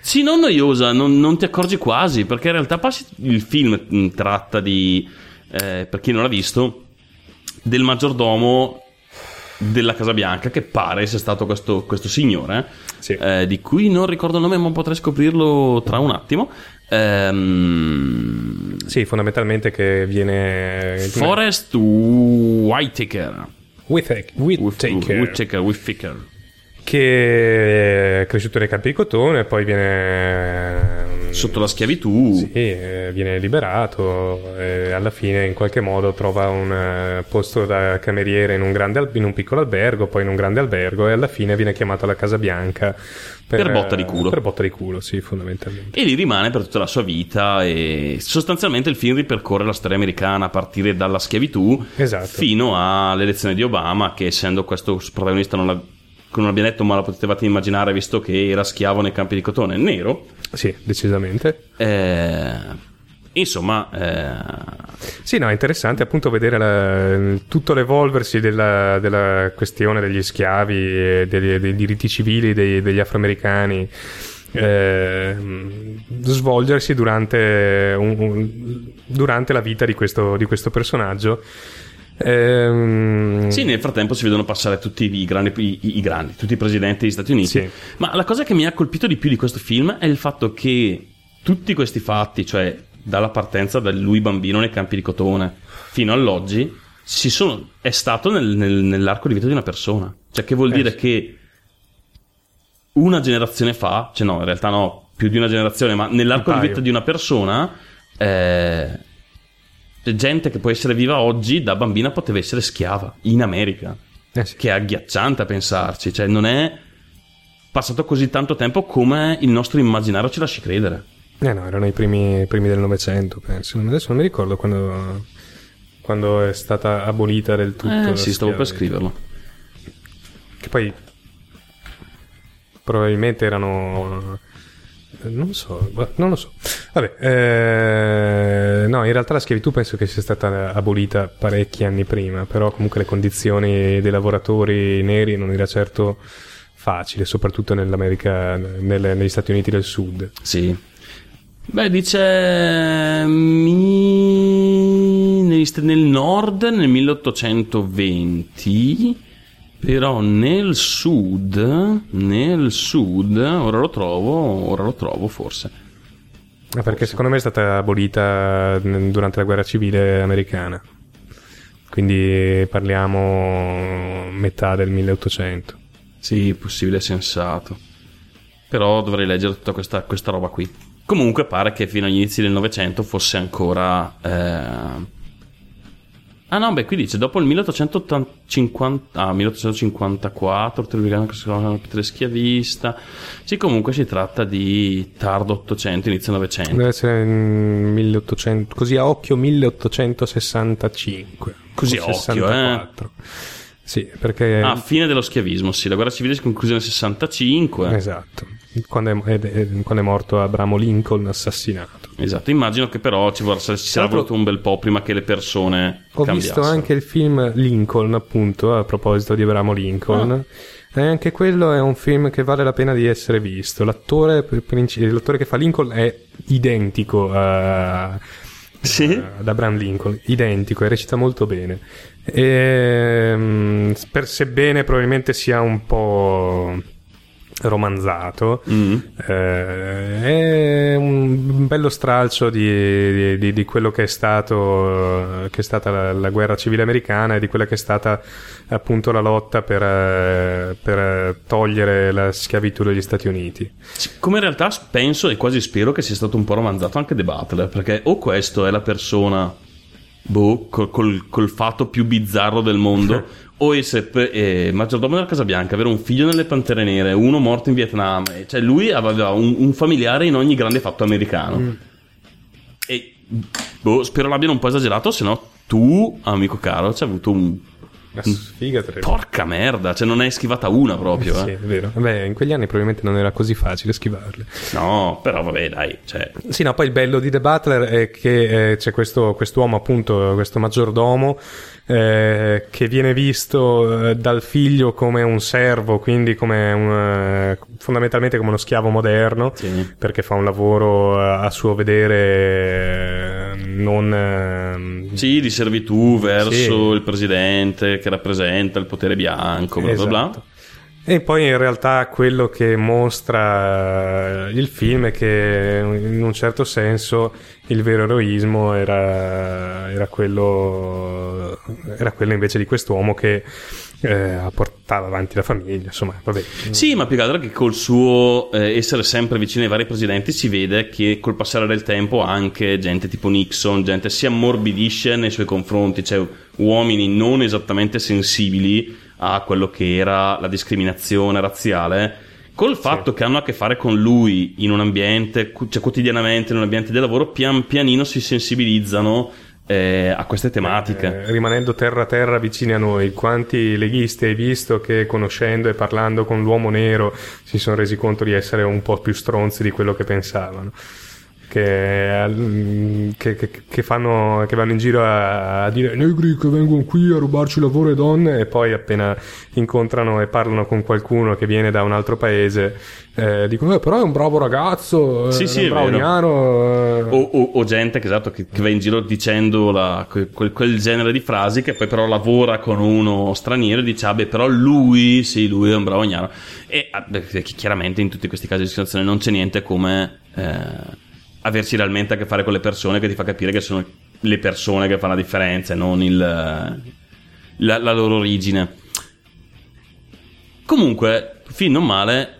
Sì, non noiosa, non, non ti accorgi quasi, perché in realtà il film mh, tratta di, eh, per chi non l'ha visto, del maggiordomo della Casa Bianca, che pare sia stato questo, questo signore, Sì. eh, di cui non ricordo il nome, ma potrei scoprirlo tra un attimo. Ehm, Sì, fondamentalmente che viene... Forrest Whitaker. Whittaker. Whittaker. Whitaker, Whitaker. Che è cresciuto nei campi di cotone e poi viene... Sotto la schiavitù. Sì, eh, viene liberato e alla fine in qualche modo trova un eh, posto da cameriere in un, grande in un piccolo albergo, poi in un grande albergo e alla fine viene chiamato alla Casa Bianca Per botta di culo. Per botta di culo, sì, fondamentalmente. E lì rimane per tutta la sua vita e sostanzialmente il film ripercorre la storia americana a partire dalla schiavitù Esatto. fino all'elezione di Obama che essendo questo protagonista non, l'ha- non l'abbiamo detto ma lo potevate immaginare visto che era schiavo nei campi di cotone nero Sì, decisamente. eh, insomma eh, Sì, no, è interessante appunto vedere la- tutto l'evolversi della, della questione degli schiavi e degli, dei diritti civili dei- degli afroamericani ehm, svolgersi durante, un- un- durante la vita di questo, di questo personaggio. Ehm, sì nel frattempo si vedono passare tutti i grandi, i, i grandi tutti i presidenti degli Stati Uniti Sì. ma la cosa che mi ha colpito di più di questo film è il fatto che tutti questi fatti cioè dalla partenza da lui bambino nei campi di cotone fino all'oggi si sono, è stato nel- nel- nell'arco di vita di una persona cioè che vuol Eh, dire sì. che una generazione fa cioè no in realtà no più di una generazione ma nell'arco di vita di una persona eh, c'è gente che può essere viva oggi da bambina poteva essere schiava in America eh sì. che è agghiacciante a pensarci, cioè non è passato così tanto tempo come il nostro immaginario ci lasci credere. Eh no, erano i primi, primi del Novecento, penso. Adesso non mi ricordo quando, quando è stata abolita del tutto. Eh sì, stavo per scriverlo. Che poi probabilmente erano. Non so, non lo so. Vabbè, eh, no, in realtà la schiavitù penso che sia stata abolita parecchi anni prima, però comunque le condizioni dei lavoratori neri non era certo facile, soprattutto nell'America, nelle- negli Stati Uniti del Sud. Sì. Beh, dice mi... negli st- nel nord nel 1820, però nel sud, nel sud, ora lo trovo, ora lo trovo forse. Eh, Perché secondo me è stata abolita mm, durante la guerra civile americana. Quindi parliamo metà del 1800. Sì, possibile, sensato. Però dovrei leggere tutta questa, questa roba qui. Comunque pare che fino agli inizi del Novecento fosse ancora... eh, Ah no, beh, qui dice, dopo il 1850... Ah, 1854, Repubblicano che si chiama capitale schiavista... Sì, comunque si tratta di tardo 800, inizio Novecento. Deve essere in 1800, così a occhio 1865. Così a occhio, 64. Sì, perché... Ah, fine dello schiavismo, sì. La guerra civile si concluse nel 65. Esatto. Quando è, è- è- quando è morto Abramo Lincoln assassinato. Esatto, immagino che però ci, vorrà, ci sarà voluto un bel po' prima che le persone Ho cambiassero. visto anche il film Lincoln, appunto, a proposito di Abramo Lincoln. E anche quello è un film che vale la pena di essere visto. L'attore, l'attore che fa Lincoln è identico a, Sì? ad Abraham Lincoln, identico e recita molto bene. E, mm, per sebbene probabilmente sia un po' romanzato, Mm. eh, è un bello stralcio di, di- di quello che è stato che è stata la, la guerra civile americana e di quella che è stata appunto la lotta per, eh, per togliere la schiavitù degli Stati Uniti. Come in realtà penso e quasi spero che sia stato un po' romanzato anche The Butler, perché o questo è la persona boh, col, col- col fatto più bizzarro del mondo, o essere pre- eh, maggiordomo della Casa Bianca, avere un figlio nelle Pantere Nere, uno morto in Vietnam, e- cioè lui aveva un, un familiare in ogni grande fatto americano. E boh, spero l'abbiano un po' esagerato, se no tu, amico caro, ci hai avuto un... Sfiga tremenda. Porca merda, cioè non è schivata una proprio, Sì, eh. è vero. Beh, in quegli anni probabilmente non era così facile schivarle. No, però vabbè, dai, cioè... Sì, no, poi il bello di The Butler è che eh, c'è questo quest'uomo, appunto, questo maggiordomo, eh, che viene visto eh, dal figlio come un servo, quindi come un, eh, fondamentalmente come uno schiavo moderno, Sì. perché fa un lavoro eh, a suo vedere eh, non... eh, Sì, di servitù verso Sì. il presidente che rappresenta il potere bianco, bla bla bla. Esatto. E poi in realtà quello che mostra eh, il film è che in un certo senso il vero eroismo era, era, quello, era quello invece di quest'uomo che eh, portava avanti la famiglia, insomma, vabbè. Sì, ma più che altro che col suo eh, essere sempre vicino ai vari presidenti si vede che col passare del tempo anche gente tipo Nixon, gente si ammorbidisce nei suoi confronti, cioè uomini non esattamente sensibili a quello che era la discriminazione razziale. Col fatto che hanno a che fare con lui in un ambiente, cioè quotidianamente in un ambiente del lavoro, pian pianino si sensibilizzano eh, a queste tematiche. Eh, rimanendo terra a terra vicini a noi, quanti leghisti hai visto che conoscendo e parlando con l'uomo nero si sono resi conto di essere un po' più stronzi di quello che pensavano? Che, che- che- fanno, che vanno in giro a, a dire negri che vengono qui a rubarci lavoro e donne e poi appena incontrano e parlano con qualcuno che viene da un altro paese eh, dicono eh, però è un bravo ragazzo, eh, Sì, è sì, un bravo eh. O, o- o gente che, esatto, che, va in giro dicendo la- que- quel, quel genere di frasi che poi però lavora con uno straniero e dice ah beh però lui sì lui è un bravo ignaro e ah, chiaramente in tutti questi casi di discriminazione non c'è niente come eh, averci realmente a che fare con le persone che ti fa capire che sono le persone che fanno la differenza e non il, la, la loro origine comunque fin non male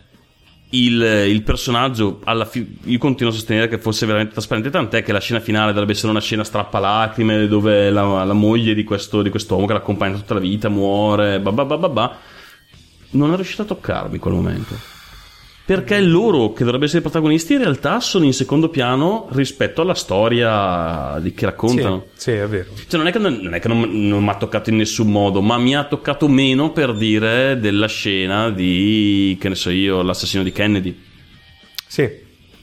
il, il personaggio alla fi- io continuo a sostenere che fosse veramente trasparente tant'è che la scena finale dovrebbe essere una scena strappalacrime dove la, la moglie di questo di quest'uomo che l'accompagna tutta la vita muore bah bah bah bah bah. non è riuscito a toccarmi quel momento perché loro che dovrebbero essere i protagonisti in realtà sono in secondo piano rispetto alla storia di che raccontano Sì, sì, è vero. cioè, non è che non, non, è che non, non mi ha toccato in nessun modo, ma mi ha toccato meno per dire della scena di, che ne so io, l'assassino di Kennedy, Sì,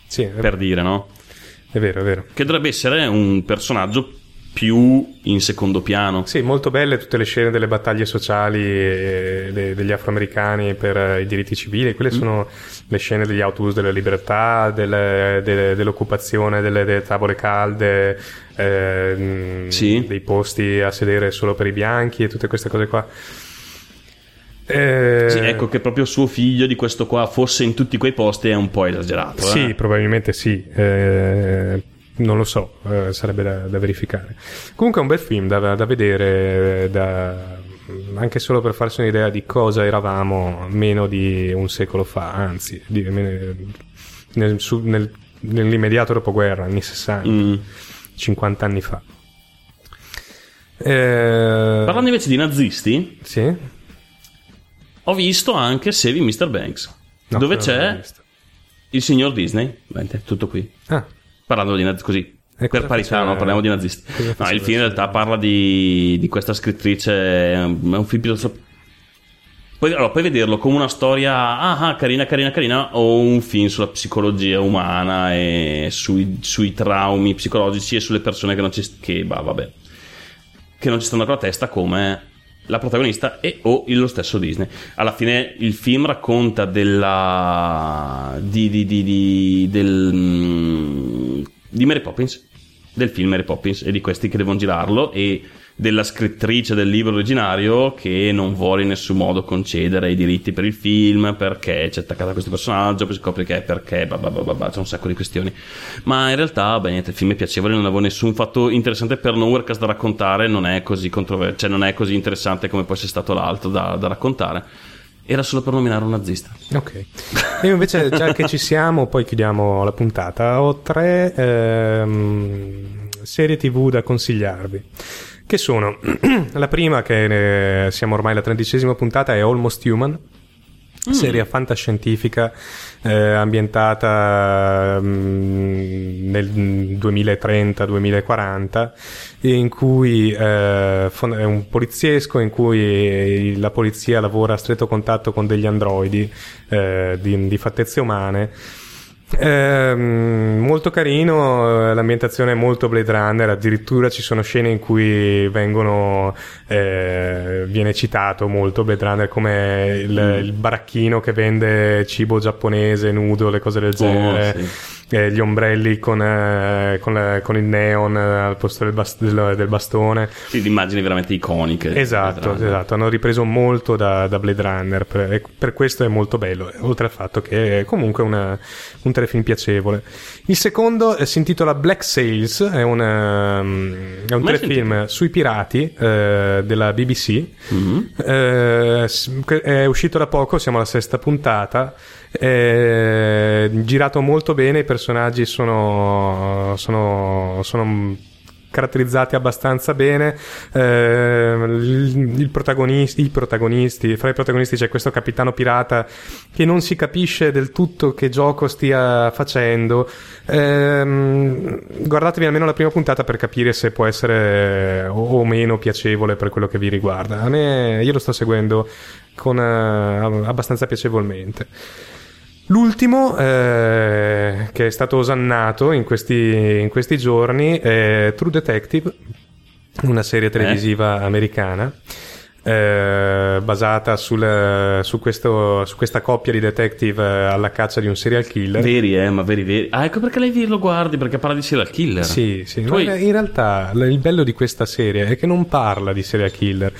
sì, per dire, no? è vero, è vero. Che dovrebbe essere un personaggio più in secondo piano. Sì, molto belle tutte le scene delle battaglie sociali eh, de- degli afroamericani per eh, i diritti civili. Quelle Mm. sono le scene degli autobus della libertà, delle- delle- dell'occupazione delle, delle tavole calde, eh, Sì. dei posti a sedere solo per i bianchi e tutte queste cose qua. Eh, Sì, ecco che proprio suo figlio di questo qua fosse in tutti quei posti è un po' esagerato. eh. Sì, probabilmente sì. Eh, non lo so, eh, sarebbe da, da verificare. Comunque è un bel film da, da vedere, da- anche solo per farsi un'idea di cosa eravamo meno di un secolo fa, anzi, di- nel- su- nel- nell'immediato dopoguerra, anni 60, Mm. 50 anni fa. Eh, Parlando invece di nazisti, sì? ho visto anche Saving Mr. Banks, No, dove c'è il signor Disney. Tutto qui. Ah, Parlando di nazisti così. E per parità, no? parliamo di nazisti. No, il film in realtà parla di, di questa scrittrice. È un film piuttosto. Puoi, allora, puoi vederlo come una storia ah, ah, carina, carina, carina, o un film sulla psicologia umana e sui, sui traumi psicologici e sulle persone che non ci, che, bah, vabbè, che non ci stanno con la testa, come la protagonista e o lo stesso Disney. Alla fine il film racconta della di, di, di, di- del mm, di Mary Poppins, del film Mary Poppins e di questi che devono girarlo e della scrittrice del libro originario che non vuole in nessun modo concedere i diritti per il film perché c'è attaccata a questo personaggio, poi scopre che è perché, bah bah bah bah c'è un sacco di questioni. Ma in realtà, beh, niente, il film è piacevole, non avevo nessun fatto interessante per Nowherecast da raccontare, non è così controver- cioè non è così interessante come può essere stato l'altro da, da raccontare. Era solo per nominare un nazista. Ok. Io invece, già che ci siamo, poi chiudiamo la puntata. Ho tre ehm, serie TV da consigliarvi. Che sono la prima, che eh, siamo ormai alla tredicesima puntata, è Almost Human. Serie fantascientifica eh, ambientata mm, nel 2030-2040 in cui eh, è un poliziesco in cui la polizia lavora a stretto contatto con degli androidi eh, di, di fattezze umane. Ehm, molto carino, eh, l'ambientazione è molto Blade Runner, addirittura ci sono scene in cui vengono, eh, viene citato molto Blade Runner come il, il baracchino che vende cibo giapponese, nudo, le cose del genere, sì. Eh, gli ombrelli con, eh, con, la- con il neon eh, al posto del, bas- del- del bastone. Sì, immagini veramente iconiche. Esatto, esatto, hanno ripreso molto da, da Blade Runner, per, per questo è molto bello, oltre al fatto che è comunque una- un telefilm piacevole. Il secondo eh, si intitola Black Sails, è, una- è un telefilm sui pirati eh, della BBC, Mhm. Eh, è uscito da poco, siamo alla sesta puntata. È girato molto bene, i personaggi sono, sono, sono caratterizzati abbastanza bene. Eh, il, protagonisti, i protagonisti, fra i protagonisti c'è questo capitano pirata che non si capisce del tutto che gioco stia facendo. Ehm, guardatevi almeno la prima puntata per capire se può essere o, meno piacevole per quello che vi riguarda. A me, io lo sto seguendo con, eh, abbastanza piacevolmente. L'ultimo, eh, che è stato osannato in questi, in questi giorni, è True Detective, una serie televisiva americana. Eh, basata sul- su, questo- su questa coppia di detective eh, alla caccia di un serial killer. Veri, eh, ma veri, veri. Ah, ecco perché lei lo guardi, perché parla di serial killer. Sì, sì. Ma in realtà il bello di questa serie è che non parla di serial killer,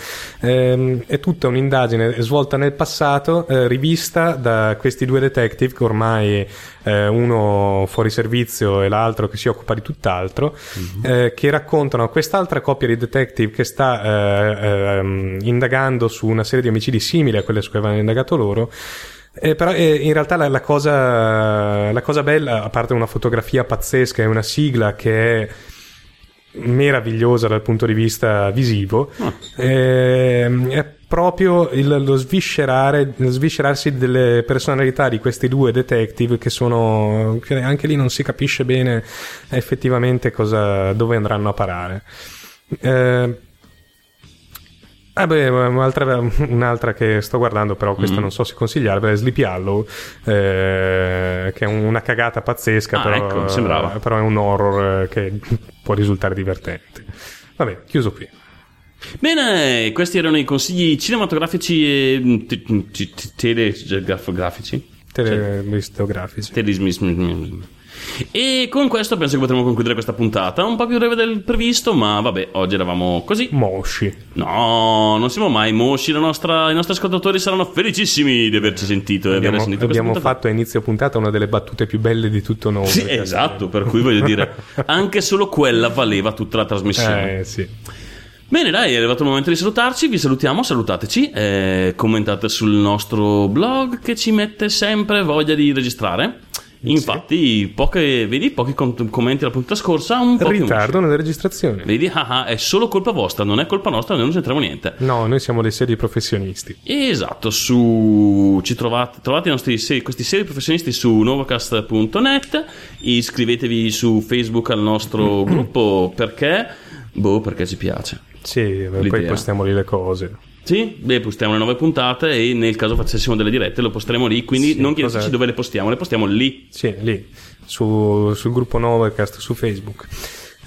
Ehm, è tutta un'indagine svolta nel passato, eh, rivista da questi due detective che ormai eh, uno fuori servizio e l'altro che si occupa di tutt'altro, eh, che raccontano quest'altra coppia di detective che sta eh, ehm, indagando su una serie di omicidi simili a quelle su cui avevano indagato loro. Eh, però eh, in realtà la, la cosa, la cosa bella, a parte una fotografia pazzesca e una sigla che è meravigliosa dal punto di vista visivo, ehm, è proprio il- lo sviscerare, lo sviscerarsi delle personalità di questi due detective che sono, che anche lì non si capisce bene effettivamente cosa, dove andranno a parare. Eh, Ah beh, un'altra, un'altra che sto guardando, però questa Mm. non so se consigliarvela, è Sleepy Hollow, eh, che è una cagata pazzesca, Ah, però, ecco, sembrava. però è un horror eh, che può risultare divertente. Vabbè, chiuso qui. Bene, questi erano i consigli cinematografici e mm, te- te- te- telegrafici. Televistografici. E con questo penso che potremo concludere questa puntata. Un po' più breve del previsto, ma vabbè, oggi eravamo così. Mosci. No, non siamo mai mosci. Nostra- I nostri ascoltatori saranno felicissimi di averci sentito aver Abbiamo, sentito abbiamo fatto a inizio puntata una delle battute più belle di tutto noi. Sì, esatto, per cui voglio dire, anche solo quella valeva tutta la trasmissione. Eh, sì. Bene, dai, è arrivato il momento di salutarci. Vi salutiamo, salutateci. eh, commentate sul nostro blog che ci mette sempre voglia di registrare. Infatti, poche, vedi, pochi com- commenti la puntata scorsa. Un po' Ritardo nelle registrazioni. Vedi, ah, ah, è solo colpa vostra, non è colpa nostra, noi non c'entriamo niente. No, noi siamo dei seri professionisti. Esatto, su ci trovate, trovate i nostri se- questi seri professionisti su novocast.net, iscrivetevi su Facebook al nostro gruppo perché boh, perché ci piace. Sì, poi postiamo lì le cose. Sì, beh, postiamo le nuove puntate e nel caso facessimo delle dirette lo posteremo lì, quindi Sì, non chiedeteci dove le postiamo, le postiamo lì. Sì, lì, su- sul gruppo Novacast su Facebook.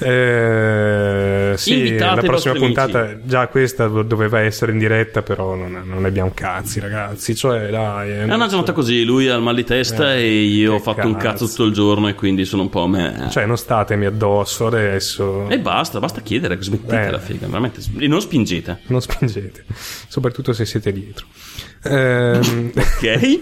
Eh, sì, Invitate la prossima puntata, già questa doveva essere in diretta, però non, non ne abbiamo cazzi, ragazzi. Cioè, dai, È una giornata così, lui ha il mal di testa Eh, e io ho fatto un cazzo. cazzo tutto il giorno e quindi sono un po' me. Cioè, non statemi addosso adesso. E basta, basta chiedere, smettete Eh. la figa, veramente. E non spingete. Non spingete, soprattutto se siete dietro. Ehm, Ok?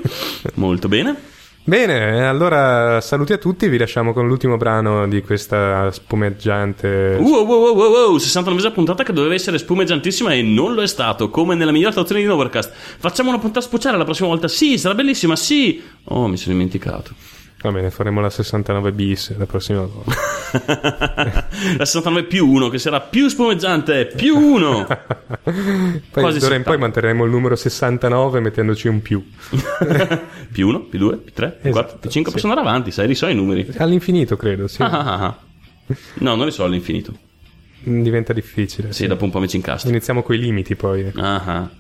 Molto bene. Bene, allora saluti a tutti. Vi lasciamo con l'ultimo brano di questa spumeggiante. Wow, wow, wow, wow, wow, 69 puntata che doveva essere spumeggiantissima e non lo è stato, come nella migliore traduzione di Overcast. Facciamo una puntata speciale la prossima volta? Sì, sarà bellissima, sì. Oh, mi sono dimenticato. Va bene, faremo la 69 bis la prossima volta. la 69 più 1, che sarà più spumeggiante, più 1. Poi d'ora in 70. poi manterremo il numero 69 mettendoci un più. più 1, più 2, più 3, più 4, Esatto, più 5, sì. possono andare avanti, sai, risò i numeri. All'infinito, credo, sì. Ah, ah, ah. No, non li so all'infinito. Diventa difficile. Sì, dopo un po' mi ci incastro. Iniziamo coi limiti poi. Ah, ah.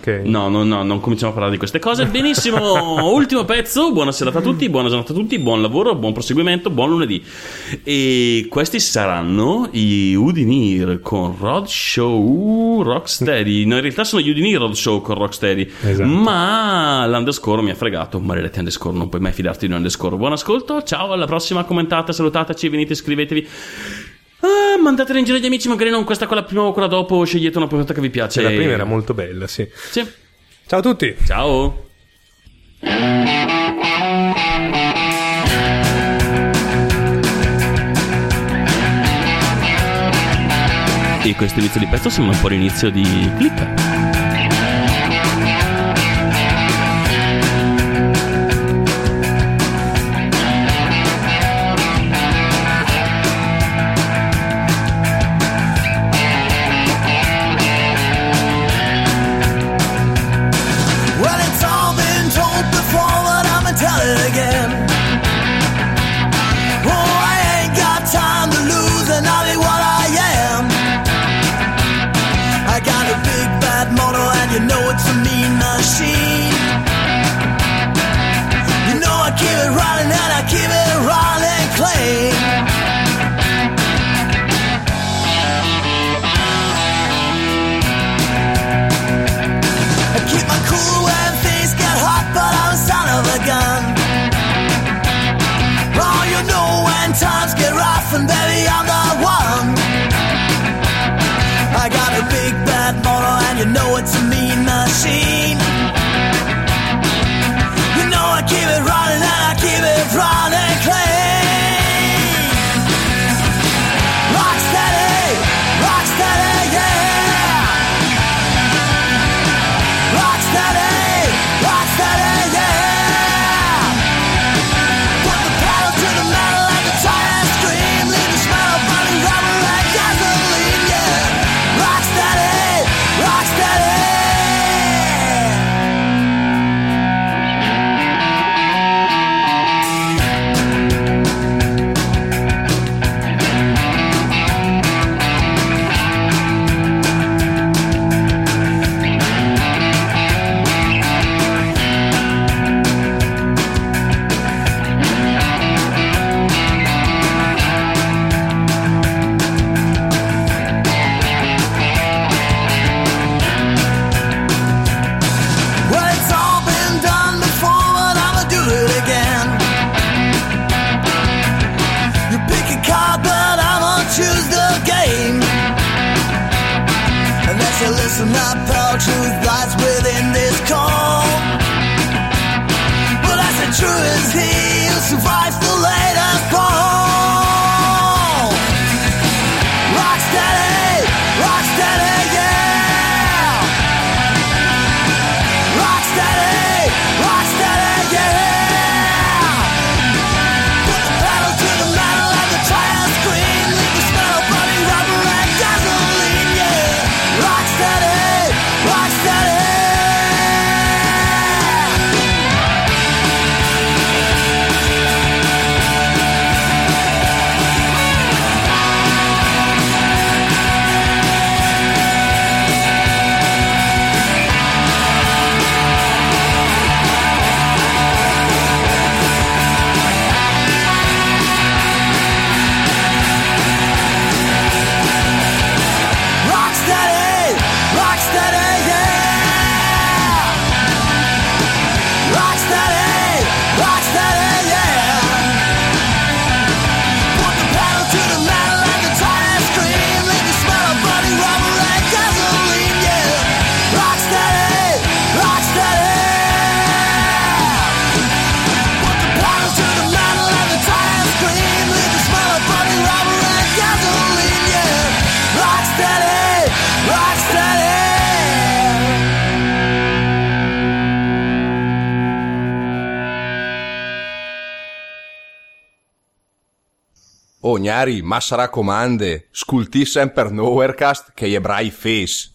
Ok. No, no, no, non cominciamo a parlare di queste cose. Benissimo, ultimo pezzo. Buona serata a tutti, buona giornata a tutti, buon lavoro, buon proseguimento, buon lunedì. E questi saranno i Udinir con Rod Show Rocksteady. No, in realtà sono gli Udinir Rod Show con Rocksteady. Esatto. Ma l'underscore mi ha fregato. Maledetti underscore, non puoi mai fidarti di un underscore. Buon ascolto, ciao, alla prossima. Commentate, salutateci, venite, iscrivetevi. Ah, mandatela in giro agli amici, magari non questa, quella prima o quella dopo. Scegliete una puntata che vi piace. Cioè, la prima era molto bella, sì. Sì. Ciao a tutti! Ciao. E questo inizio di pezzo sembra un po' l'inizio di Click. Gnari, ma sarà comande, sculti sempre Nowherecast che gli ebrai face.